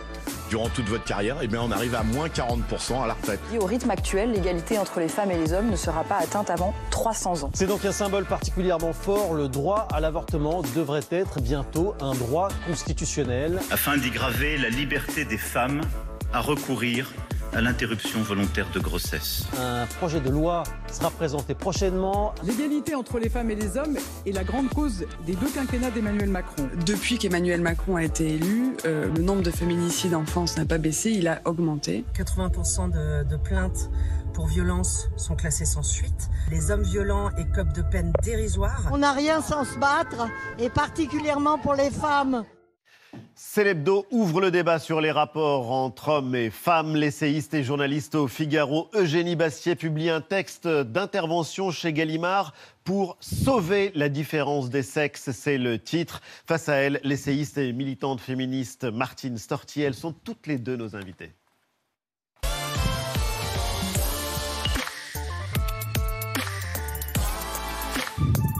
durant toute votre carrière, eh bien on arrive à moins 40% à la retraite. Au rythme actuel, l'égalité entre les femmes et les hommes ne sera pas atteinte avant 300 ans. C'est donc un symbole particulièrement fort. Le droit à l'avortement devrait être bientôt un droit constitutionnel. afin d'y graver la liberté des femmes à recourir à l'interruption volontaire de grossesse. Un projet de loi sera présenté prochainement. L'égalité entre les femmes et les hommes est la grande cause des deux quinquennats d'Emmanuel Macron. Depuis qu'Emmanuel Macron a été élu, euh, le nombre de féminicides en France n'a pas baissé, il a augmenté. 80% de, de plaintes pour violence sont classées sans suite. Les hommes violents écopent de peines dérisoires. On n'a rien sans se battre, et particulièrement pour les femmes. Célébdo ouvre le débat sur les rapports entre hommes et femmes. L'essayiste et journaliste au Figaro, Eugénie Bastier, publie un texte d'intervention chez Gallimard pour sauver la différence des sexes. C'est le titre. Face à elle, l'essayiste et militante féministe Martine Storti. Elles sont toutes les deux nos invitées.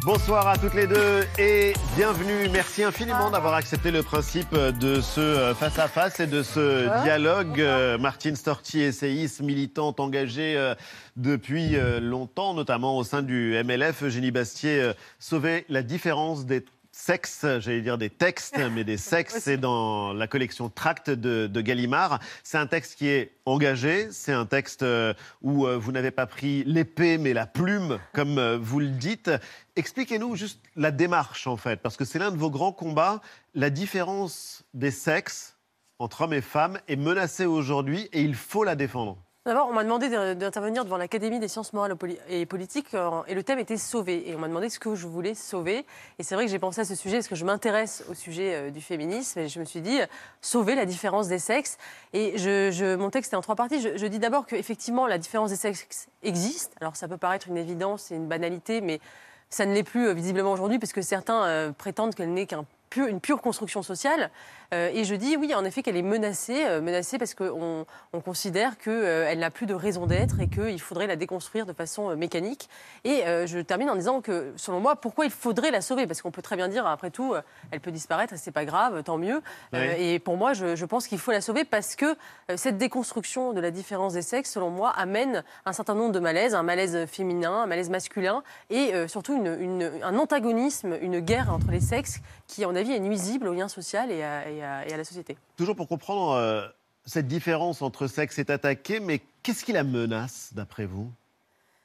Bonsoir à toutes les deux et bienvenue. Merci infiniment d'avoir accepté le principe de ce face-à-face et de ce dialogue. Euh, Martine Storti, essayiste, militante engagée euh, depuis euh, longtemps, notamment au sein du MLF. Eugénie Bastier, sauver la différence des sexe, j'allais dire des textes, mais des sexes, c'est dans la collection Tract de, de Gallimard. C'est un texte qui est engagé, c'est un texte euh, où euh, vous n'avez pas pris l'épée mais la plume, comme euh, vous le dites. Expliquez-nous juste la démarche, en fait, parce que c'est l'un de vos grands combats. La différence des sexes entre hommes et femmes est menacée aujourd'hui et il faut la défendre. D'abord, on m'a demandé d'intervenir devant l'Académie des sciences morales et politiques euh, et le thème était sauver. Et on m'a demandé ce que je voulais sauver. Et c'est vrai que j'ai pensé à ce sujet parce que je m'intéresse au sujet euh, du féminisme et je me suis dit sauver la différence des sexes. Et je, mon texte est en trois parties. Je, je dis d'abord qu'effectivement la différence des sexes existe. Alors ça peut paraître une évidence et une banalité, mais ça ne l'est plus euh, visiblement aujourd'hui parce que certains prétendent qu'elle n'est qu'un une pure construction sociale. Euh, et je dis oui, en effet, qu'elle est menacée, euh, menacée parce qu'on on considère qu'elle euh, n'a plus de raison d'être et qu'il faudrait la déconstruire de façon mécanique. Et je termine en disant que, selon moi, pourquoi il faudrait la sauver? Parce qu'on peut très bien dire, après tout, elle peut disparaître, c'est pas grave, tant mieux. et pour moi, je, je pense qu'il faut la sauver parce que cette déconstruction de la différence des sexes, selon moi, amène un certain nombre de malaises, un malaise féminin, un malaise masculin, et surtout une, une, un antagonisme, une guerre entre les sexes qui, à mon avis, est nuisible au lien social et à, et à, la société. Toujours pour comprendre, euh, cette différence entre sexe est attaquée, mais qu'est-ce qui la menace, d'après vous?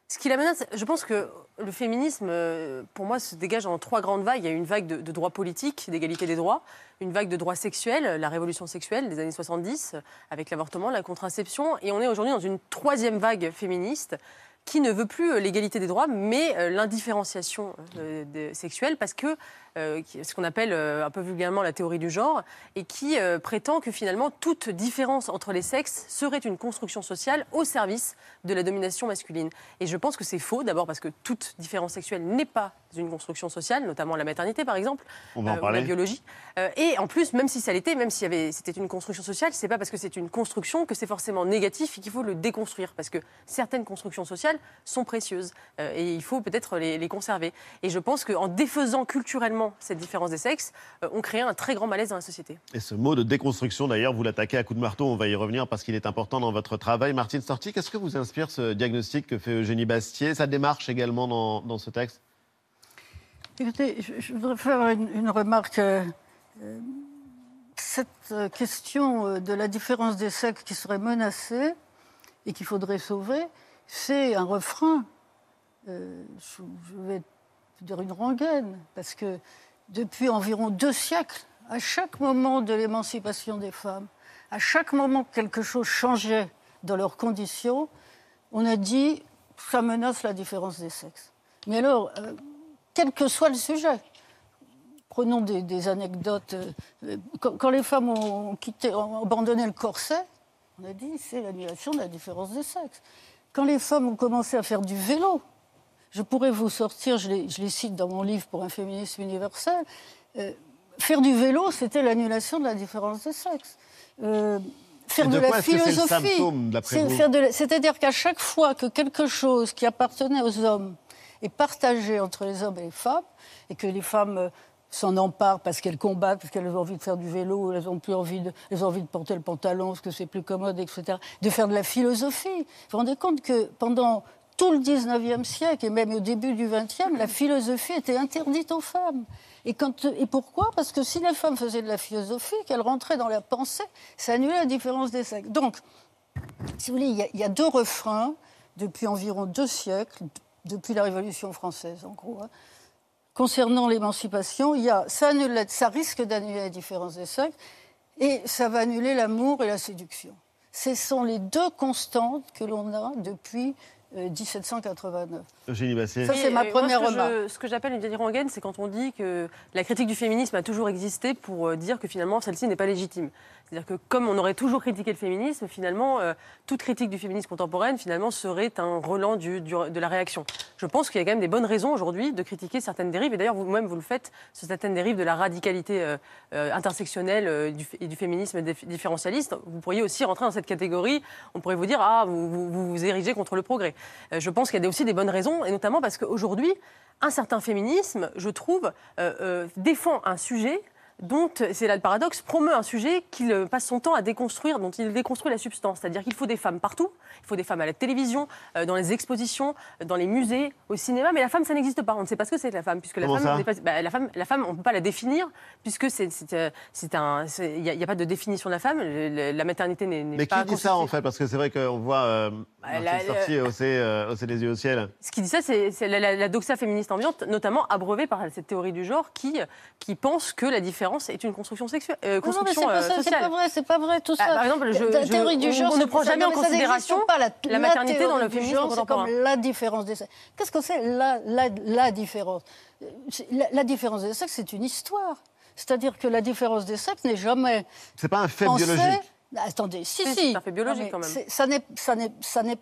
Ce qui la menace, je pense que le féminisme, euh, pour moi, se dégage en trois grandes vagues. Il y a une vague de, de droits politiques, d'égalité des droits, une vague de droits sexuels, la révolution sexuelle des années 70, avec l'avortement, la contraception, et on est aujourd'hui dans une troisième vague féministe qui ne veut plus euh, l'égalité des droits, mais l'indifférenciation sexuelle, parce que ce qu'on appelle un peu vulgairement la théorie du genre, et qui prétend que finalement toute différence entre les sexes serait une construction sociale au service de la domination masculine. Et je pense que c'est faux, d'abord parce que toute différence sexuelle n'est pas une construction sociale, notamment la maternité par exemple, On va en parler. la biologie. et en plus, même si ça l'était, même si c'était une construction sociale, c'est pas parce que c'est une construction que c'est forcément négatif et qu'il faut le déconstruire, parce que certaines constructions sociales sont précieuses euh, et il faut peut-être les, conserver. Et je pense qu'en défaisant culturellement cette différence des sexes, euh, on crée un très grand malaise dans la société. Et ce mot de déconstruction, d'ailleurs, vous l'attaquez à coup de marteau, on va y revenir parce qu'il est important dans votre travail. Martine Storti, qu'est-ce que vous inspire ce diagnostic que fait Eugénie Bastier, sa démarche également dans, ce texte? Écoutez, je, voudrais faire une, remarque. Euh, cette question de la différence des sexes qui serait menacée et qu'il faudrait sauver, c'est un refrain, euh, je, vais dire une rengaine, parce que depuis environ deux siècles, à chaque moment de l'émancipation des femmes, à chaque moment que quelque chose changeait dans leurs conditions, on a dit ça menace la différence des sexes. Mais alors, euh, quel que soit le sujet, prenons des, anecdotes. Euh, quand, les femmes ont, ont abandonné le corset, on a dit c'est l'annulation de la différence des sexes. Quand les femmes ont commencé à faire du vélo, je pourrais vous sortir, je les, cite dans mon livre pour un féminisme universel, euh, faire du vélo, c'était l'annulation de la différence de sexe. Euh, faire de, la philosophie, c'est-à-dire qu'à chaque fois que quelque chose qui appartenait aux hommes est partagé entre les hommes et les femmes, et que les femmes euh, s'en emparent parce qu'elles combattent, parce qu'elles ont envie de faire du vélo, elles ont plus envie de, elles ont envie de porter le pantalon parce que c'est plus commode, etc. De faire de la philosophie. Vous vous rendez compte que pendant tout le 19e siècle et même au début du 20e, la philosophie était interdite aux femmes. Et, pourquoi? Parce que si les femmes faisaient de la philosophie, qu'elles rentraient dans la pensée, ça annulait la différence des sexes. Donc, si vous voulez, il y, a, il y a deux refrains depuis environ deux siècles, depuis la Révolution française en gros. Hein concernant l'émancipation, il y a, ça, ça risque d'annuler la différence des sexes et ça va annuler l'amour et la séduction. Ce sont les deux constantes que l'on a depuis 1789. Euh, Eugénie. Ça, c'est ma première remarque. ce que j'appelle une vieille rengaine, c'est quand on dit que la critique du féminisme a toujours existé pour euh, dire que finalement celle-ci n'est pas légitime. C'est-à-dire que comme on aurait toujours critiqué le féminisme, finalement, euh, toute critique du féminisme contemporaine, finalement, serait un relan du, de la réaction. Je pense qu'il y a quand même des bonnes raisons aujourd'hui de critiquer certaines dérives, et d'ailleurs vous-même vous le faites sur certaines dérives de la radicalité euh, euh, intersectionnelle du, et du féminisme différentialiste. Vous pourriez aussi rentrer dans cette catégorie, on pourrait vous dire, ah, vous vous, vous érigez contre le progrès. Euh, je pense qu'il y a aussi des bonnes raisons, et notamment parce qu'aujourd'hui, un certain féminisme, je trouve, euh, euh, défend un sujet dont, c'est là le paradoxe, promeut un sujet qu'il euh, passe son temps à déconstruire, dont il déconstruit la substance. C'est-à-dire qu'il faut des femmes partout, il faut des femmes à la télévision, euh, dans les expositions, euh, dans les musées, au cinéma, mais la femme, ça n'existe pas. On ne sait pas ce que c'est que la femme, puisque la Comment femme, pas- bah, la femme, la femme, on ne peut pas la définir, puisque c'est, euh, un, il n'y a, pas de définition de la femme. Le- La maternité n'est, n'est Mais pas qui dit ça en fait? Parce que c'est vrai qu'on voit euh, Martine la- Sorcier hausser, euh, hausser les yeux au ciel. Ce qui dit ça, c'est la- la doxa féministe ambiante, notamment abreuvée par cette théorie du genre qui, qui pense que la différence est une construction sexuelle, euh, Non, non, mais construction c'est pas euh, sociale. pas vrai, c'est pas vrai tout Bah, ça. par exemple, je- la je- théorie du on- genre, on ne c'est- prend jamais non, en considération pas, la, la maternité dans le du féminisme genre, c'est contemporain. comme la différence des sexes. Qu'est-ce que c'est la, la, la différence? La, la différence des sexes, c'est une histoire. C'est-à-dire que la différence des sexes n'est jamais C'est pas un fait pensée- biologique. Ah, Attendez, si, Si, si. c'est un fait biologique, quand même. c'est- Ça n'est, ça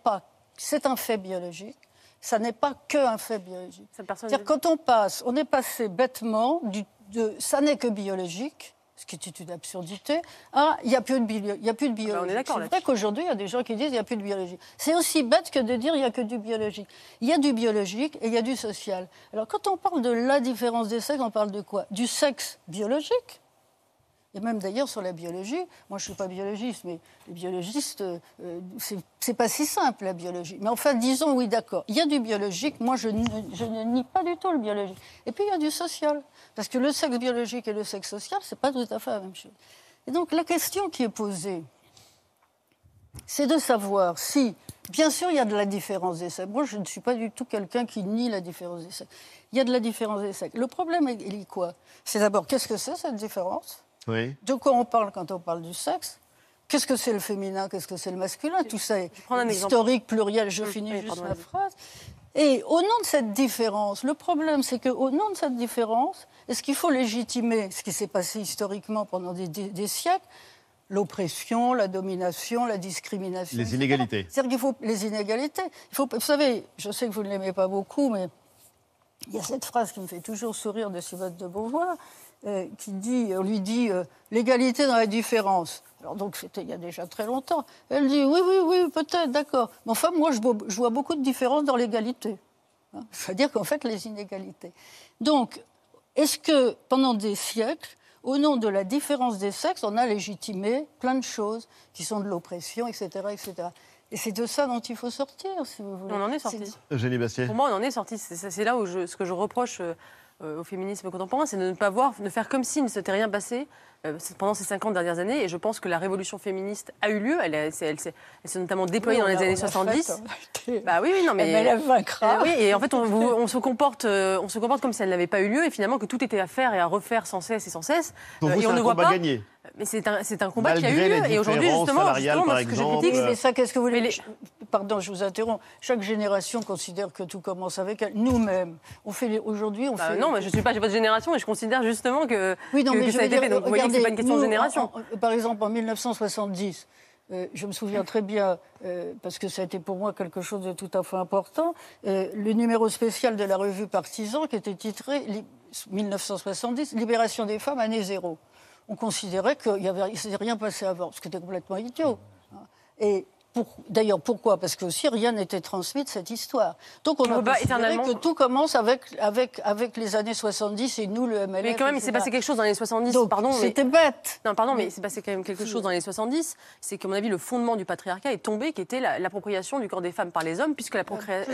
pas. C'est un fait biologique. Ça n'est pas que un fait biologique. Personne- C'est-à-dire quand on passe, on est passé bêtement du, de ça n'est que biologique, ce qui est une absurdité, à il n'y a plus de, bio- y a plus de biologie. Ah on est d'accord C'est vrai qu'aujourd'hui, il y a des gens qui disent il n'y a plus de biologie. C'est aussi bête que de dire il n'y a que du biologique. Il y a du biologique et il y a du social. Alors quand on parle de la différence des sexes, on parle de quoi? Du sexe biologique? Et même d'ailleurs sur la biologie, moi je ne suis pas biologiste, mais les biologistes, euh, c'est- pas si simple la biologie. Mais enfin, disons oui, d'accord, il y a du biologique, moi je ne, je ne nie pas du tout le biologique. Et puis il y a du social, parce que le sexe biologique et le sexe social, c'est pas tout à fait la même chose. Et donc la question qui est posée, c'est de savoir si, bien sûr, il y a de la différence des sexes. Moi, je ne suis pas du tout quelqu'un qui nie la différence des sexes. Il y a de la différence des sexes. Le problème, il est quoi? C'est d'abord, qu'est-ce que c'est cette différence? Oui. de quoi on parle quand on parle du sexe? Qu'est-ce que c'est le féminin? Qu'est-ce que c'est le masculin? Tout ça est historique, pluriel. Je finis oui, juste ma phrase. Et au nom de cette différence, le problème, c'est qu'au nom de cette différence, est-ce qu'il faut légitimer ce qui s'est passé historiquement pendant des, des- des siècles? L'oppression, la domination, la discrimination. Les inégalités. C'est-à-dire qu'il faut les inégalités. Il faut, vous savez, je sais que vous ne l'aimez pas beaucoup, mais il y a cette phrase qui me fait toujours sourire de Simone de Beauvoir, qui dit, on lui dit euh, l'égalité dans la différence. Alors donc c'était il y a déjà très longtemps. Elle dit oui, oui, oui, peut-être, d'accord. Mais enfin, moi, je, vois- je vois beaucoup de différences dans l'égalité. Hein. C'est-à-dire qu'en fait, les inégalités. Donc, est-ce que pendant des siècles, au nom de la différence des sexes, on a légitimé plein de choses qui sont de l'oppression, etc., etc. Et c'est de ça dont il faut sortir, si vous voulez. On en est sorti. Eugénie Bastier. Pour moi, on en est sorti. C'est là où je- ce que je reproche euh, euh, au féminisme contemporain, c'est de ne pas voir, de faire comme s'il ne s'était rien passé euh, pendant ces 50 dernières années. Et je pense que la révolution féministe a eu lieu. Elle, s'est elle s'est notamment déployée Oui, dans les a- années on l'a 70. faite, on a été- Bah oui, oui, non, mais. Elle vaincra. Euh, oui, et en fait, on, vous- on se comporte, euh, on se comporte comme si elle n'avait pas eu lieu, et finalement que tout était à faire et à refaire sans cesse et sans cesse. Euh, vous, et on ne voit pas. gagné. Mais c'est un, c'est un combat qui a eu lieu. Et aujourd'hui, justement, justement, par ce que je critique, Oui, mais ça, qu'est-ce que vous voulez Pardon, je vous interromps. Chaque génération considère que tout commence avec elle. Nous-mêmes, on fait les- aujourd'hui, on Bah, fait. non, mais je ne suis pas de votre génération et je considère justement que, Oui, non, que, mais que je ça a été dire, fait. Donc vous voyez que ce n'est pas une regardez, question de génération. en- en- par exemple, en 1970, euh, je me souviens très bien, euh, parce que ça a été pour moi quelque chose de tout à fait important, euh, le numéro spécial de la revue Partisan qui était titré Li- 1970, Libération des femmes, année zéro. On considérait qu'il ne s'était rien passé avant, ce qui était complètement idiot. Et pour- D'ailleurs, pourquoi? Parce que aussi rien n'était transmis de cette histoire. Donc on, a considéré éternellement- que tout commence avec, avec, avec les années 70 et nous, le MLF. Mais quand même, il s'est passé quelque chose dans les 70. Donc, pardon, mais- C'était bête. Non, pardon, mais il s'est passé quand même quelque chose dans les 70. C'est qu'à mon avis, le fondement du patriarcat est tombé, qui était la- l'appropriation du corps des femmes par les hommes, puisque la, procré-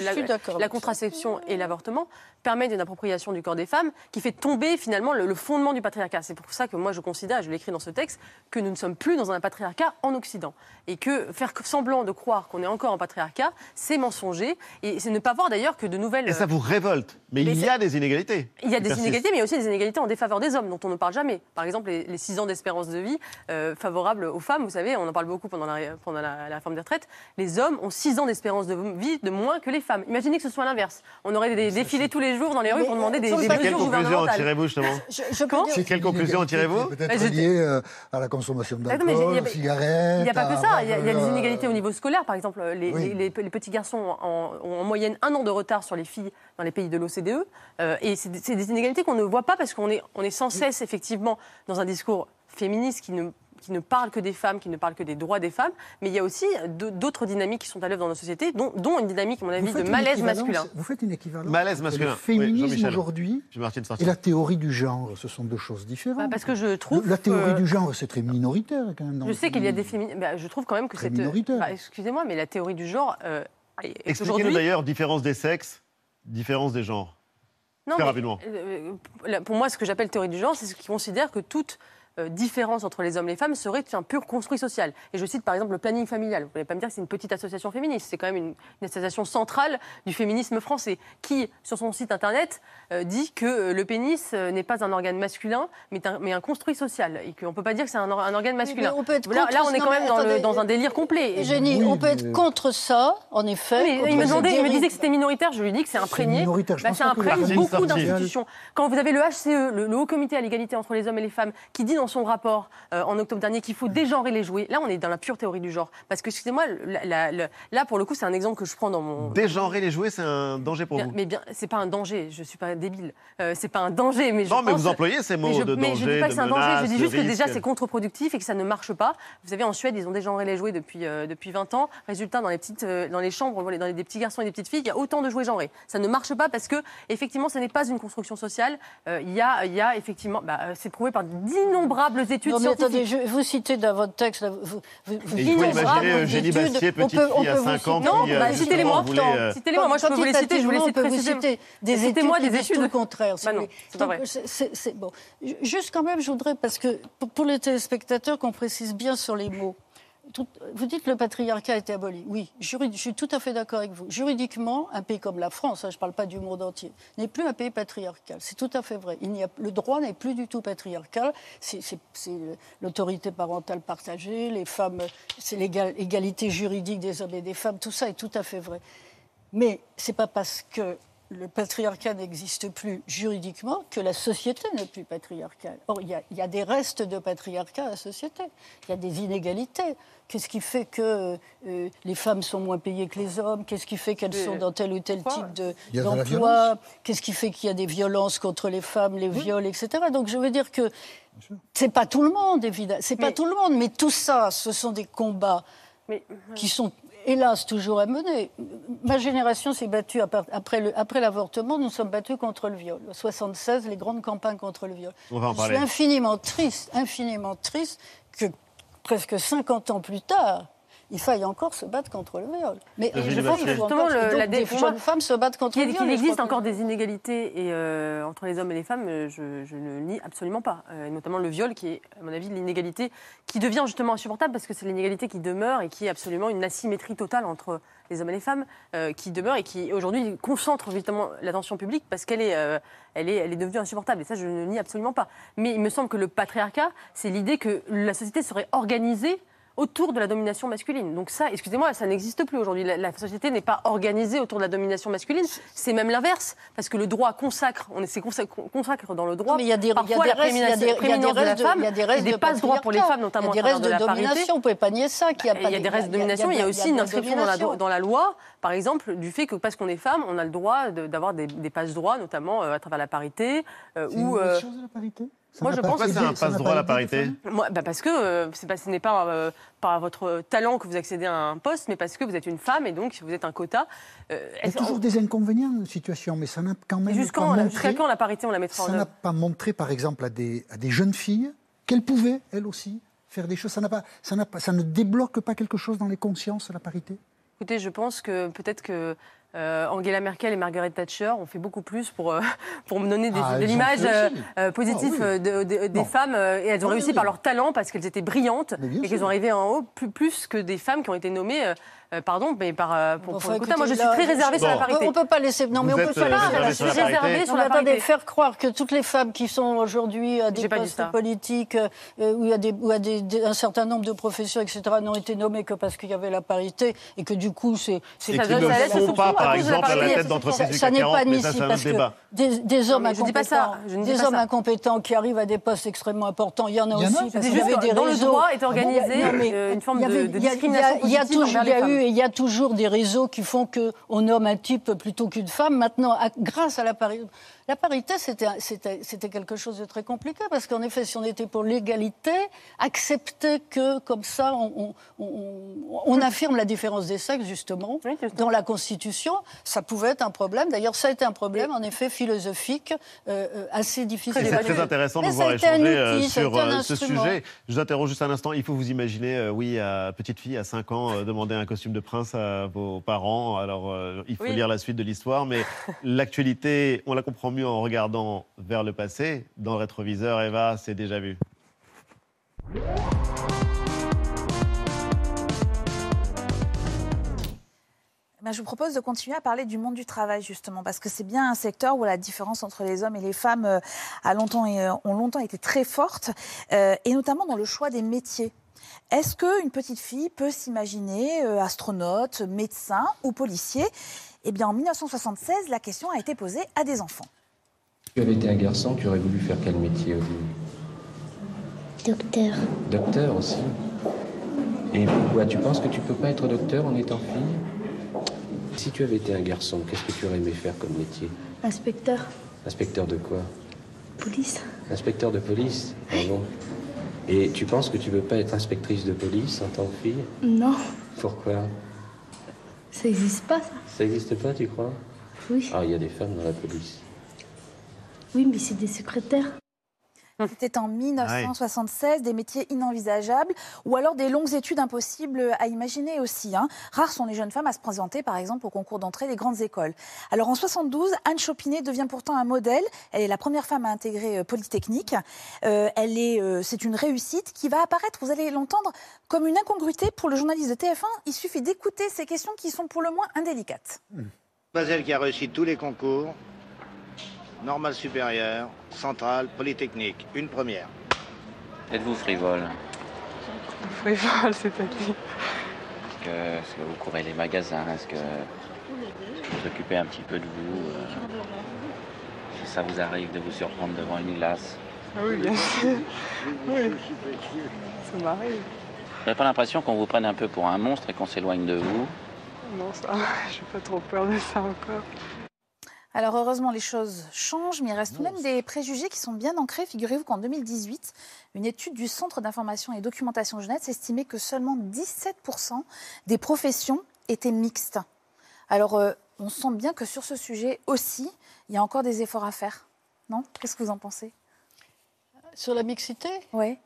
ça. contraception et l'avortement permettent une appropriation du corps des femmes qui fait tomber finalement le, le fondement du patriarcat. C'est pour ça que moi je considère, je l'écris dans ce texte, que nous ne sommes plus dans un patriarcat en Occident. Et que faire semblant de croire qu'on est encore en patriarcat, c'est mensonger. Et c'est ne pas voir d'ailleurs que de nouvelles. Et ça vous révolte. Mais, Mais il y a des inégalités. Il y a des inégalités, mais il y a aussi des inégalités en défaveur des hommes, dont on ne parle jamais. Par exemple, les, les 6 ans d'espérance de vie euh, favorables aux femmes, vous savez, on en parle beaucoup pendant la, pendant la, la réforme des retraites. Les hommes ont 6 ans d'espérance de vie de moins que les femmes. Imaginez que ce soit l'inverse. On aurait des défilés tous les jours dans les rues Mais, pour demander des, des sur Quelle mesures conclusion en gouvernementales. tirez-vous justement Je, je Comment dire- Quelle conclusion en tirez-vous Peut-être Bah, lié euh, à la consommation d'alcool, cigarettes. Il n'y a pas que ça. Il y a, il y a des euh, inégalités au niveau scolaire. Par exemple, les, Oui. les- les- les petits garçons en- ont en moyenne un an de retard sur les filles dans les pays de l'OCDE. Euh, et c'est des- c'est des inégalités qu'on ne voit pas parce qu'on est, on est sans cesse, effectivement, dans un discours féministe qui ne qui ne parle que des femmes, qui ne parle que des droits des femmes, mais il y a aussi d'autres dynamiques qui sont à l'œuvre dans nos sociétés, dont, dont une dynamique, à mon avis, de malaise masculin. Vous faites une équivalence Malaise masculin. Le Oui, féminisme Jean-Michel. aujourd'hui et la théorie du genre, ce sont deux choses différentes. Bah, parce que je trouve La théorie que- du genre, c'est très minoritaire quand même. dans Je sais qu'il y a des féministes. bah, je trouve quand même que c'est. minoritaire. bah, Excusez-moi, mais la théorie du genre. euh, est Expliquez-nous d'ailleurs différence des sexes, différence des genres. Non, Très mais, rapidement. euh, euh, pour moi, ce que j'appelle théorie du genre, c'est ce qui considère que toute euh, différence entre les hommes et les femmes serait un pur construit social. Et je cite par exemple le planning familial. Vous ne pouvez pas me dire que c'est une petite association féministe. C'est quand même une, une association centrale du féminisme français qui, sur son site internet, euh, dit que euh, le pénis euh, n'est pas un organe masculin, mais un, mais un construit social. Et qu'on ne peut pas dire que c'est un, or- un organe masculin. mais on peut être là, contre là, on est quand Non, même dans, le- attendez, dans un délire complet. Et- Génie, on peut être contre ça, en effet. mais il me, cette demandait, il me dérive. disait que c'était minoritaire, je lui dis que c'est imprégné. minoritaire, je Bah, pense ça imprègne beaucoup d'institutions. Quand vous avez le HCE, le, le Haut Comité à l'égalité entre les hommes et les femmes, qui dit dans son rapport euh, en octobre dernier qu'il faut dégenrer les jouets, là on est dans la pure théorie du genre. Parce que, excusez-moi, là pour le coup, c'est un exemple que je prends dans mon. Dégenrer les jouets, c'est un danger pour Bien, vous. mais bien, c'est pas un danger. Je suis pas débile. Euh, c'est pas un danger, mais je Non, mais vous employez ces mots mais je, de mais je danger, dis pas que c'est un danger. Je dis juste que déjà c'est contre-productif et que ça ne marche pas. Vous savez, en Suède, ils ont dégenré les jouets depuis euh, depuis 20 ans. Résultat, dans les petites, euh, dans les chambres, on voit les- dans les, des petits garçons et des petites filles, il y a autant de jouets genrés. Ça ne marche pas parce que effectivement, ce n'est pas une construction sociale. Euh, Il y a, il y a effectivement, bah, c'est prouvé par d'innombrables études Non, mais attendez, scientifiques. je, vous citez dans votre texte. vous- vous- vous- imaginer Eugénie. Bastier, On petite peut- on fille à peut vous 5 ans, qui, Non, euh, bah, citez-les-moi. euh, Citez-les-moi, moi je peux vous les citer, je vous les cite précisément. citer des Citez-moi études des qui disent études. tout le contraire. c'est bon. Juste quand même, je voudrais, parce que pour, pour les téléspectateurs, qu'on précise bien sur les mots. Vous dites le patriarcat a été aboli. Oui, je suis tout à fait d'accord avec vous. Juridiquement, un pays comme la France, hein, je ne parle pas du monde entier, n'est plus un pays patriarcal. C'est tout à fait vrai. Le droit n'est plus du tout patriarcal. C'est l'autorité parentale partagée, les femmes, c'est l'égalité juridique des hommes et des femmes. Tout ça est tout à fait vrai. Mais c'est pas parce que le patriarcat n'existe plus juridiquement que la société n'est plus patriarcale. Or, il y, a, il y a des restes de patriarcat à la société. Il y a des inégalités. Qu'est-ce qui fait que euh, les femmes sont moins payées que les hommes? Qu'est-ce qui fait qu'elles sont dans tel ou tel type de d'emploi? Qu'est-ce qui fait qu'il y a des violences contre les femmes, les viols, etc. Donc je veux dire que c'est pas tout le monde, évidemment. C'est pas tout le monde, mais tout ça, ce sont des combats Mais, qui sont hélas toujours à mener. Ma génération s'est battue après l'avortement, nous sommes battus contre le viol. En 76, les grandes campagnes contre le viol. On va en Je parler. suis infiniment triste, infiniment triste que presque 50 ans plus tard, il faille encore se battre contre le viol. Mais je pense faut Justement, encore le- la des jeunes femmes se battent contre Qu'il le viol. qu'il existe que- encore des inégalités et, euh, entre les hommes et les femmes, euh, je, je ne le nie absolument pas. Euh, notamment le viol, qui est, à mon avis, l'inégalité qui devient justement insupportable parce que c'est l'inégalité qui demeure et qui est absolument une asymétrie totale entre les hommes et les femmes euh, qui demeure et qui aujourd'hui concentre justement l'attention publique parce qu'elle est, euh, elle est, elle est devenue insupportable. Et ça, je ne le nie absolument pas. Mais il me semble que le patriarcat, c'est l'idée que la société serait organisée autour de la domination masculine. Donc ça, excusez-moi, ça n'existe plus aujourd'hui. La, la société n'est pas organisée autour de la domination masculine. C'est même l'inverse, parce que le droit consacre, on est consacre dans le droit. Mais il y a des, il y a parfois des la restes, il y a des, il y a des prééminence de la restes de, femme il y a des restes de passe-droits pour les femmes, notamment Il y a des restes de de la parité. domination, on ne peut pas nier ça. qu'il y a Il pas y a des restes de il y a- domination. Il y a de- aussi de une la inscription dans la, dans la loi, par exemple, du fait que parce qu'on est femme, on a le droit de- d'avoir des, des passe-droits, notamment euh, à travers la parité. euh, C'est une ou, mauvaise euh, chose, la parité? Ça moi, je pas pense que c'est un passe-droit pas la parité moi, bah parce que euh, c'est pas, ce n'est pas euh, par votre talent que vous accédez à un poste, mais parce que vous êtes une femme et donc vous êtes un quota. Euh, Il y a toujours des inconvénients de situation, mais ça n'a quand même Jusqu'en pas jusqu'à montré, quand la parité on la mettra en ça n'a œuvre pas montré, par exemple, à des, à des jeunes filles qu'elles pouvaient, elles aussi, faire des choses. Ça, n'a pas, ça, n'a pas, ça ne débloque pas quelque chose dans les consciences, la parité? Écoutez, je pense que peut-être que euh, Angela Merkel et Margaret Thatcher ont fait beaucoup plus pour, euh, pour me donner des, Ah, de l'image euh, euh, positive Ah, oui. de- de- des Non. femmes et elles ont Oui, réussi par leur talent parce qu'elles étaient brillantes et qu'elles ont arrivé en haut plus, plus que des femmes qui ont été nommées, euh, euh, pardon, mais par. euh, pour, écoutez, moi je suis très réservée sur la Bon. parité. On peut pas laisser. Non, mais on peut pas euh, laisser. je suis réservée sur la parité. faire croire que toutes les femmes qui sont aujourd'hui à des postes politiques, euh, où il y a, des, un certain nombre de professions, etc., n'ont été nommées que parce qu'il y avait la parité et que du coup, c'est. c'est- Et Ça qui ne sont pas, à par exemple, à la tête d'entreprise Ça, du ça n'est 40, pas admissible c'est un parce que débat. des, hommes mais je dis pas ça, incompétents, ne des hommes incompétents qui arrivent à des postes extrêmement importants, il y en a aussi. parce qu'il y avait des le droit est Ah bon euh, une forme il y avait- de, discrimination il y a- eu et il y a toujours des réseaux qui font qu'on nomme un type plutôt qu'une femme. Maintenant, grâce à la La parité, c'était quelque chose de très compliqué, parce qu'en effet, si on était pour l'égalité, accepter que, comme ça, on, on- on- on affirme la différence des sexes, justement, dans la Constitution, ça pouvait être un problème. D'ailleurs, ça a été un problème, en effet, philosophique, euh, euh, assez difficile. C'est très intéressant de vous voir échanger euh, outil, a sur euh, ce instrument. sujet. Je vous interroge juste un instant. Il faut vous imaginer, euh, oui, à petite fille, à 5 ans, euh, demander un costume de prince à vos parents. Alors, euh, il faut Oui. lire la suite de l'histoire, mais l'actualité, on la comprend mieux en regardant vers le passé. Dans le rétroviseur, Eva, c'est déjà vu. Ben, je vous propose de continuer à parler du monde du travail, justement, parce que c'est bien un secteur où la différence entre les hommes et les femmes euh, a longtemps, euh, ont longtemps été très forte, euh, et notamment dans le choix des métiers. Est-ce qu'une petite fille peut s'imaginer euh, astronaute, médecin ou policier? Eh bien, en 1976, la question a été posée à des enfants. Si tu avais été un garçon, tu aurais voulu faire quel métier au début Docteur. Docteur aussi. Et pourquoi Tu penses que tu peux pas être docteur en étant fille? Si tu avais été un garçon, qu'est-ce que tu aurais aimé faire comme métier? Inspecteur. Inspecteur de quoi? Police. Inspecteur de police Ah bon Et tu penses que tu veux pas être inspectrice de police en tant que fille? Non, Pourquoi? Ça n'existe pas ça. Ça n'existe pas, tu crois? Oui. Ah, il y a des femmes dans la police. Oui, mais c'est des secrétaires. C'était en 1976, des métiers inenvisageables ou alors des longues études impossibles à imaginer aussi. hein. Rares sont les jeunes femmes à se présenter, par exemple, au concours d'entrée des grandes écoles. Alors en 72, Anne Chopinet devient pourtant un modèle. Elle est la première femme à intégrer euh, Polytechnique. Euh, elle est, euh, c'est une réussite qui va apparaître, vous allez l'entendre, comme une incongruité pour le journaliste de TF1. Il suffit d'écouter ces questions qui sont pour le moins indélicates. Mademoiselle qui a réussi tous les concours, normale supérieure, centrale, polytechnique, une première. Êtes-vous frivole Frivole, c'est-à-dire Est-ce que, est-ce que vous courez les magasins? Est-ce que vous vous occupez un petit peu de vous euh, Si ça vous arrive de vous surprendre devant une glace? Ah oui, bien sûr. Oui. Ça m'arrive. Vous n'avez pas l'impression qu'on vous prenne un peu pour un monstre et qu'on s'éloigne de vous? Non, ça, j'ai pas trop peur de ça encore. Alors heureusement, les choses changent, mais il reste tout de même des préjugés qui sont bien ancrés. Figurez-vous qu'en 2018, une étude du Centre d'information et documentation jeunesse estimait que seulement 17% des professions étaient mixtes. Alors euh, on sent bien que sur ce sujet aussi, il y a encore des efforts à faire. Non? Qu'est-ce que vous en pensez? Sur la mixité? Oui.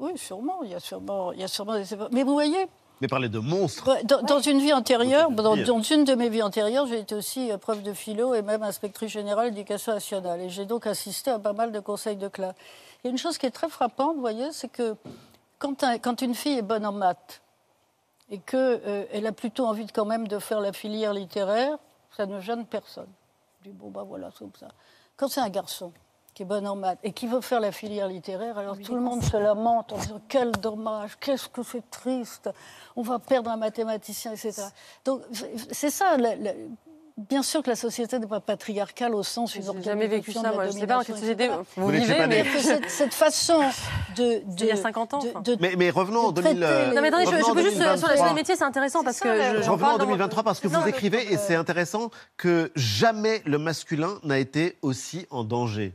Oui, sûrement. Il y a sûrement, il y a sûrement des efforts. Mais vous voyez, Mais parler de monstres. Ouais, Dans, dans une vie antérieure, dans, vie. dans une de mes vies antérieures, j'ai été aussi euh, prof de philo et même inspectrice générale d'éducation nationale. Et j'ai donc assisté à pas mal de conseils de classe. Il y a une chose qui est très frappante, vous voyez, c'est que quand, un- quand une fille est bonne en maths et qu'elle a plutôt envie de, quand même de faire la filière littéraire, ça ne gêne personne. Je dis, bon, bah voilà, c'est comme ça. Quand c'est un garçon qui est bon en maths et qui veut faire la filière littéraire, alors tout le monde se lamente en disant quel dommage, qu'est-ce que c'est triste, on va perdre un mathématicien, etc. Donc c'est ça. la- la- Bien sûr que la société n'est pas patriarcale au sens où J'ai jamais vécu ça, moi. Je sais pas dans quelle société vous Vous vivez, pas mais. cette, cette façon de, de il y a 50 ans. de- enfin. de- Mais, mais revenons en de 2000. traiter les- Non, mais attendez, je, je en peux juste euh, sur, la- 2023. les métiers, c'est intéressant parce que je, revenons en parle dans- 2023 parce que Non, vous écrivez, et c'est intéressant, que jamais le masculin n'a été aussi en danger.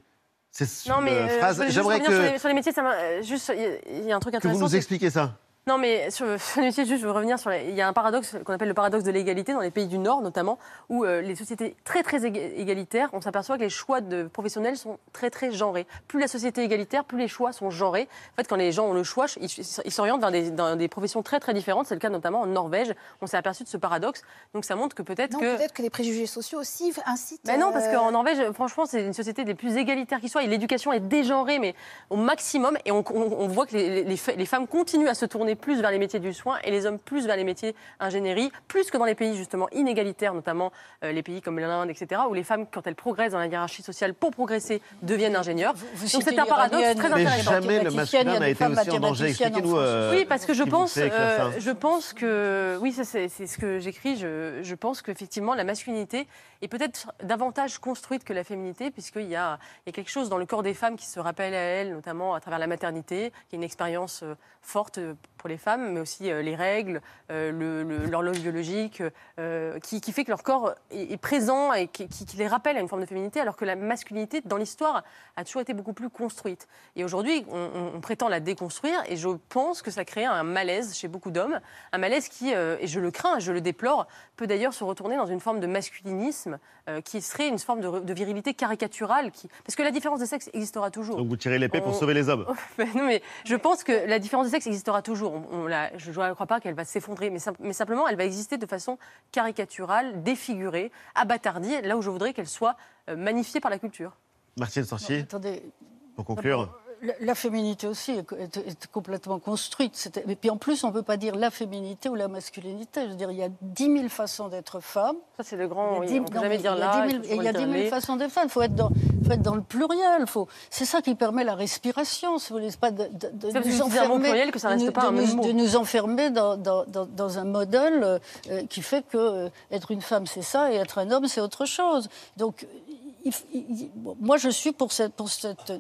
C'est Non, mais une euh, phrase. J'aimerais revenir sur que, les, sur les métiers, ça m'a- euh, juste, il y a- il y, a un truc que vous intéressant. nous c'est- expliquiez ça. Non, mais sur, juste, je veux revenir sur. les- il y a un paradoxe qu'on appelle le paradoxe de l'égalité dans les pays du Nord, notamment, où euh, les sociétés très très éga- égalitaires, on s'aperçoit que les choix de professionnels sont très très genrés. Plus la société est égalitaire, plus les choix sont genrés. En fait, quand les gens ont le choix, ils s'orientent vers des, dans des professions très très différentes. C'est le cas notamment en Norvège. On s'est aperçu de ce paradoxe. Donc ça montre que peut-être que. peut-être que les préjugés sociaux aussi incitent. Ben non, parce euh, qu'en Norvège, franchement, c'est une société des plus égalitaires qui soit. Et l'éducation est dégenrée, mais au maximum. Et on, on- on voit que les, les fa- les femmes continuent à se tourner plus vers les métiers du soin et les hommes plus vers les métiers ingénierie, plus que dans les pays justement inégalitaires, notamment euh, les pays comme l'Inde, etc., où les femmes, quand elles progressent dans la hiérarchie sociale pour progresser, deviennent ingénieurs. vous Donc c'est un paradoxe très mais intéressant. jamais le masculin a n'a été aussi en danger. Expliquez-nous. Euh, Oui, parce que je pense, euh, je pense que, oui, ça, c'est ce que j'écris. Je, je pense qu'effectivement, la masculinité est peut-être davantage construite que la féminité, puisqu'il y a, il y a quelque chose dans le corps des femmes qui se rappelle à elles, notamment à travers la maternité, qui est une expérience forte pour pour les femmes, mais aussi euh, les règles, euh, l'horloge biologique, euh, qui, qui fait que leur corps est, est présent et qui, les rappelle à une forme de féminité, alors que la masculinité, dans l'histoire, a toujours été beaucoup plus construite. Et aujourd'hui, on, prétend la déconstruire, et je pense que ça crée un malaise chez beaucoup d'hommes, un malaise qui, et je le crains, je le déplore, peut d'ailleurs se retourner dans une forme de masculinisme qui serait une forme de, de virilité caricaturale, qui... parce que la différence de sexe existera toujours. Donc vous tirez l'épée pour On- sauver les hommes. Mais non, mais je pense que la différence de sexe existera toujours. On, on la- je ne crois pas qu'elle va s'effondrer, mais, sim- mais simplement, elle va exister de façon caricaturale, défigurée, abâtardie, là où je voudrais qu'elle soit euh, magnifiée par la culture. Martine Sorcier, Attendez, pour conclure. La, la féminité aussi est, complètement construite. Et puis en plus, on ne peut pas dire la féminité ou la masculinité. Je veux dire, il y a 10 000 façons d'être femme. Ça, c'est le grand. Il oui, y a on dix- peut non, jamais mais dire là, 10 il 000 faut et il y a 10 000 dire les. façons d'être femme. Il faut être dans, faut être dans le pluriel. Faut... C'est ça qui permet la respiration, si vous voulez. Pas de, de, de nous enfermer, pluriel que ça reste nous- pas un de nous- mot. de nous enfermer dans, dans, dans, dans un modèle euh, qui fait que euh, être une femme, c'est ça, et être un homme, c'est autre chose. Donc, moi, je suis pour cette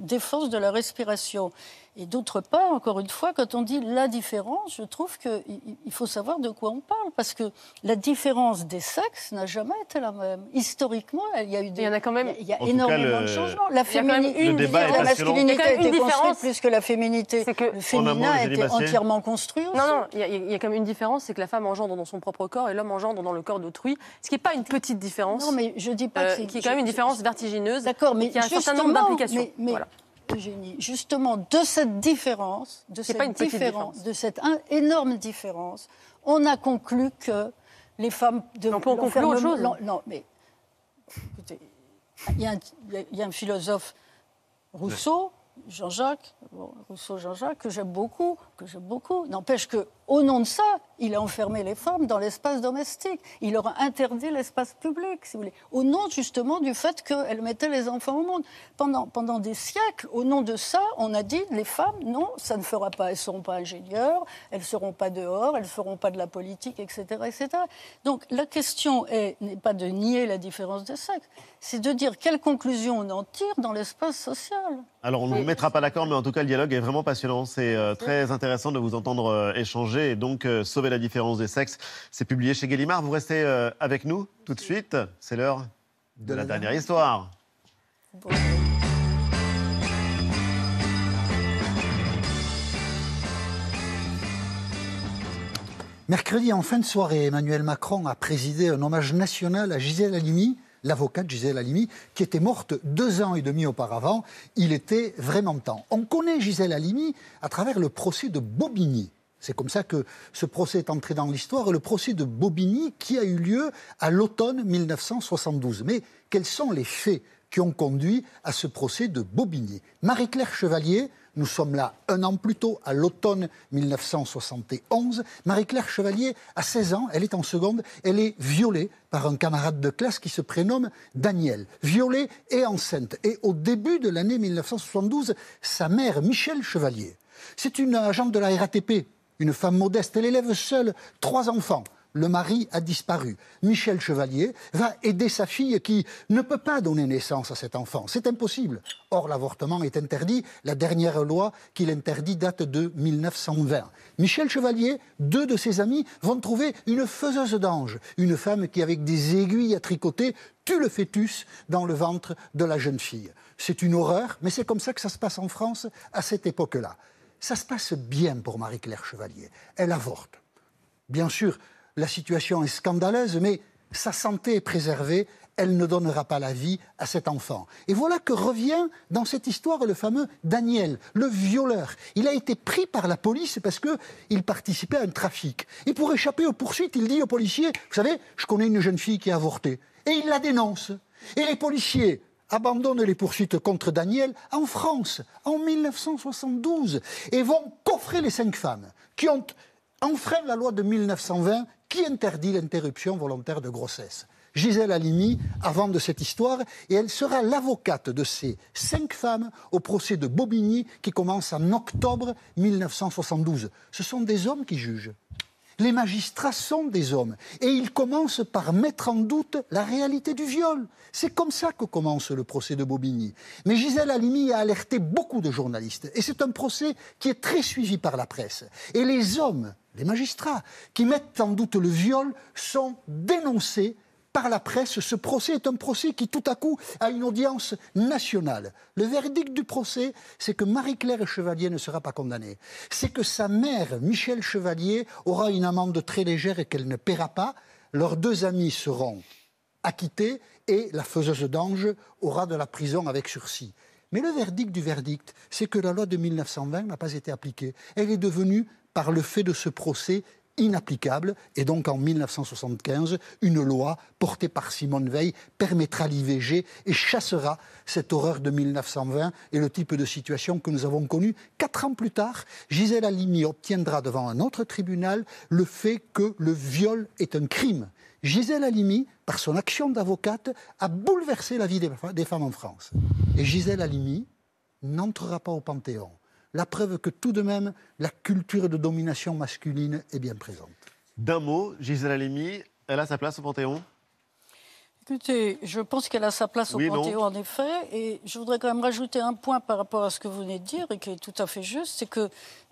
défense de la respiration. Et d'autre part, encore une fois, quand on dit la différence, je trouve qu'il il faut savoir de quoi on parle, parce que la différence des sexes n'a jamais été la même. Historiquement, il y a eu des, il y, a quand même, il y a En énormément cas, le- de changements. La, Il y a quand même fémini- une Le la masculinité Il y a quand a même été une construite différence. plus que la féminité. Le En un mot, féminin a été Bastier. entièrement construit aussi. Non, non, il y, a- il y a quand même une différence, c'est que la femme engendre dans son propre corps et l'homme engendre dans le corps d'autrui, ce qui n'est pas une petite différence. Non, mais je dis pas que euh, c'est- qui est quand même une différence vertigineuse. D'accord, mais qui a un certain nombre d'implications. Mais, mais, Voilà. Eugénie, justement, de cette différence, de cette pas une petite différence, différence. de cette énorme différence, on a conclu que les femmes de on peut en conclure autre chose. l'enfermement- Non, mais écoutez, il y, a un- y a philosophe Rousseau, Jean-Jacques, bon, Rousseau, Jean-Jacques, que j'aime beaucoup, que j'aime beaucoup. N'empêche que, au nom de ça, il a enfermé les femmes dans l'espace domestique. Il leur a interdit l'espace public, si vous voulez. Au nom justement du fait qu'elles mettaient les enfants au monde. Pendant, pendant des siècles, au nom de ça, on a dit les femmes, non, ça ne fera pas. Elles ne seront pas ingénieures, elles ne seront pas dehors, elles ne feront pas de la politique, etc., etc. Donc la question est- n'est pas de nier la différence des sexes, c'est de dire quelle conclusion on en tire dans l'espace social. Alors, on ne vous mettra pas d'accord, mais en tout cas, le dialogue est vraiment passionnant. C'est euh, très intéressant de vous entendre euh, échanger et donc euh, sauver la différence des sexes. C'est publié chez Gallimard. Vous restez euh, avec nous tout de suite. C'est l'heure de la dernière histoire. Mercredi, en fin de soirée, Emmanuel Macron a présidé un hommage national à Gisèle Halimi, l'avocate Gisèle Halimi, qui était morte deux ans et demi auparavant. Il était vraiment temps. On connaît Gisèle Halimi à travers le procès de Bobigny. C'est comme ça que ce procès est entré dans l'histoire, le procès de Bobigny qui a eu lieu à l'automne 1972. Mais quels sont les faits qui ont conduit à ce procès de Bobigny? Marie-Claire Chevalier, nous sommes là un an plus tôt, à l'automne 1971. Marie-Claire Chevalier a 16 ans, elle est en seconde, elle est violée par un camarade de classe qui se prénomme Daniel. Violée et enceinte. Et au début de l'année 1972, sa mère, Michel Chevalier, c'est une agente de la RATP, une femme modeste, elle élève seule trois enfants. Le mari a disparu. Michel Chevalier va aider sa fille qui ne peut pas donner naissance à cet enfant. C'est impossible. Or, l'avortement est interdit. La dernière loi qui l'interdit date de 1920. Michel Chevalier, deux de ses amis, vont trouver une faiseuse d'ange, une femme qui, avec des aiguilles à tricoter, tue le fœtus dans le ventre de la jeune fille. C'est une horreur, mais c'est comme ça que ça se passe en France à cette époque-là. Ça se passe bien pour Marie-Claire Chevalier. Elle avorte. Bien sûr, la situation est scandaleuse, mais sa santé est préservée. Elle ne donnera pas la vie à cet enfant. Et voilà que revient dans cette histoire le fameux Daniel, le violeur. Il a été pris par la police parce qu'il participait à un trafic. Et pour échapper aux poursuites, il dit aux policiers, vous savez, je connais une jeune fille qui a avorté. Et il la dénonce. Et les policiers abandonnent les poursuites contre Daniel en France, en 1972, et vont coffrer les cinq femmes qui ont enfreint la loi de 1920 qui interdit l'interruption volontaire de grossesse? Gisèle Halimi, avant de cette histoire, et elle sera l'avocate de ces cinq femmes au procès de Bobigny qui commence en octobre 1972. Ce sont des hommes qui jugent. Les magistrats sont des hommes. Et ils commencent par mettre en doute la réalité du viol. C'est comme ça que commence le procès de Bobigny. Mais Gisèle Halimi a alerté beaucoup de journalistes. Et c'est un procès qui est très suivi par la presse. Et les hommes, les magistrats, qui mettent en doute le viol sont dénoncés par la presse. Ce procès est un procès qui, tout à coup, a une audience nationale. Le verdict du procès, c'est que Marie-Claire Chevalier ne sera pas condamnée. C'est que sa mère, Michel Chevalier, aura une amende très légère et qu'elle ne paiera pas. Leurs deux amis seront acquittés et la faiseuse d'ange aura de la prison avec sursis. Mais le verdict du verdict, c'est que la loi de 1920 n'a pas été appliquée. Elle est devenue, par le fait de ce procès, inapplicable. Et donc en 1975, une loi portée par Simone Veil permettra l'IVG et chassera cette horreur de 1920 et le type de situation que nous avons connu. Quatre ans plus tard, Gisèle Halimi obtiendra devant un autre tribunal le fait que le viol est un crime. Gisèle Halimi, par son action d'avocate, a bouleversé la vie des, femmes en France. Et Gisèle Halimi n'entrera pas au Panthéon la preuve que tout de même, la culture de domination masculine est bien présente. D'un mot, Gisèle Halimi, elle a sa place au Panthéon? Écoutez, je pense qu'elle a sa place au Oui. Panthéon, en effet. Et je voudrais quand même rajouter un point par rapport à ce que vous venez de dire et qui est tout à fait juste, c'est que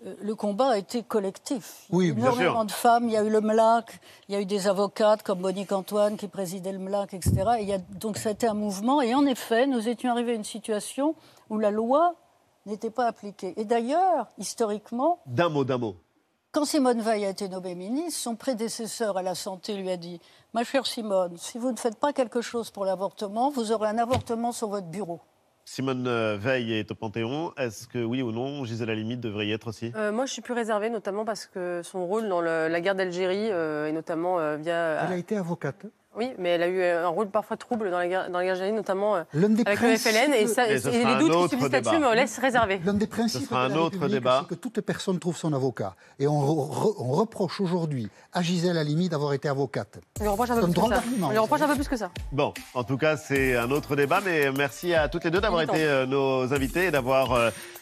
euh, le combat a été collectif. Oui, Il y a eu bien énormément sûr. de femmes, il y a eu le MLAC, il y a eu des avocates comme Monique Antoine qui présidait le MLAC, etc. Et il y a, donc ça a été un mouvement. Et en effet, nous étions arrivés à une situation où la loi n'était pas appliquée. Et d'ailleurs, historiquement, D'un mot, d'un mot. quand Simone Veil a été nommée ministre, son prédécesseur à la santé lui a dit Ma chère Simone, si vous ne faites pas quelque chose pour l'avortement, vous aurez un avortement sur votre bureau. Simone euh, Veil est au Panthéon. Est-ce que oui ou non, Gisèle Halimi devrait y être aussi? Euh, moi, je suis plus réservée, notamment parce que son rôle dans le- la guerre d'Algérie, euh, et notamment euh, via. Elle a été avocate. Oui, mais elle a eu euh, un rôle parfois trouble dans la guerre, dans la guerre notamment euh, des avec le FLN. Et, ça, Et et les un doutes qui subsistent là-dessus me laissent réserver. L'un des principes Ce sera de un la autre débat. c'est que toute personne trouve son avocat. Et on, re- on reproche aujourd'hui à Gisèle Halimi d'avoir été avocate. On lui reproche un peu un plus que ça. On lui reproche un peu plus que ça. Bon, en tout cas, c'est un autre débat, mais merci à toutes les deux d'avoir été euh, nos invités et d'avoir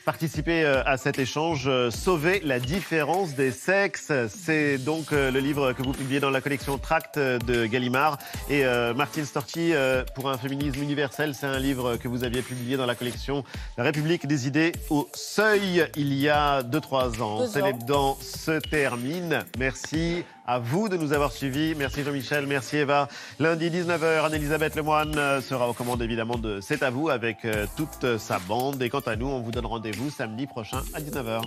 participé euh, à cet échange. euh, Sauver la différence des sexes, c'est donc euh, le livre que vous publiez dans la collection Tract de Gallimard. Et euh, Martine Storti, euh, pour un féminisme universel, c'est un livre que vous aviez publié dans la collection La République des idées au seuil il y a 2-3 ans. Deux C'est ans. les dents se termine. Merci à vous de nous avoir suivis. Merci Jean-Michel, merci Eva. Lundi 19h, Anne-Elisabeth Lemoine euh, sera aux commandes évidemment de C'est à vous avec euh, toute sa bande. Et quant à nous, on vous donne rendez-vous samedi prochain à 19h.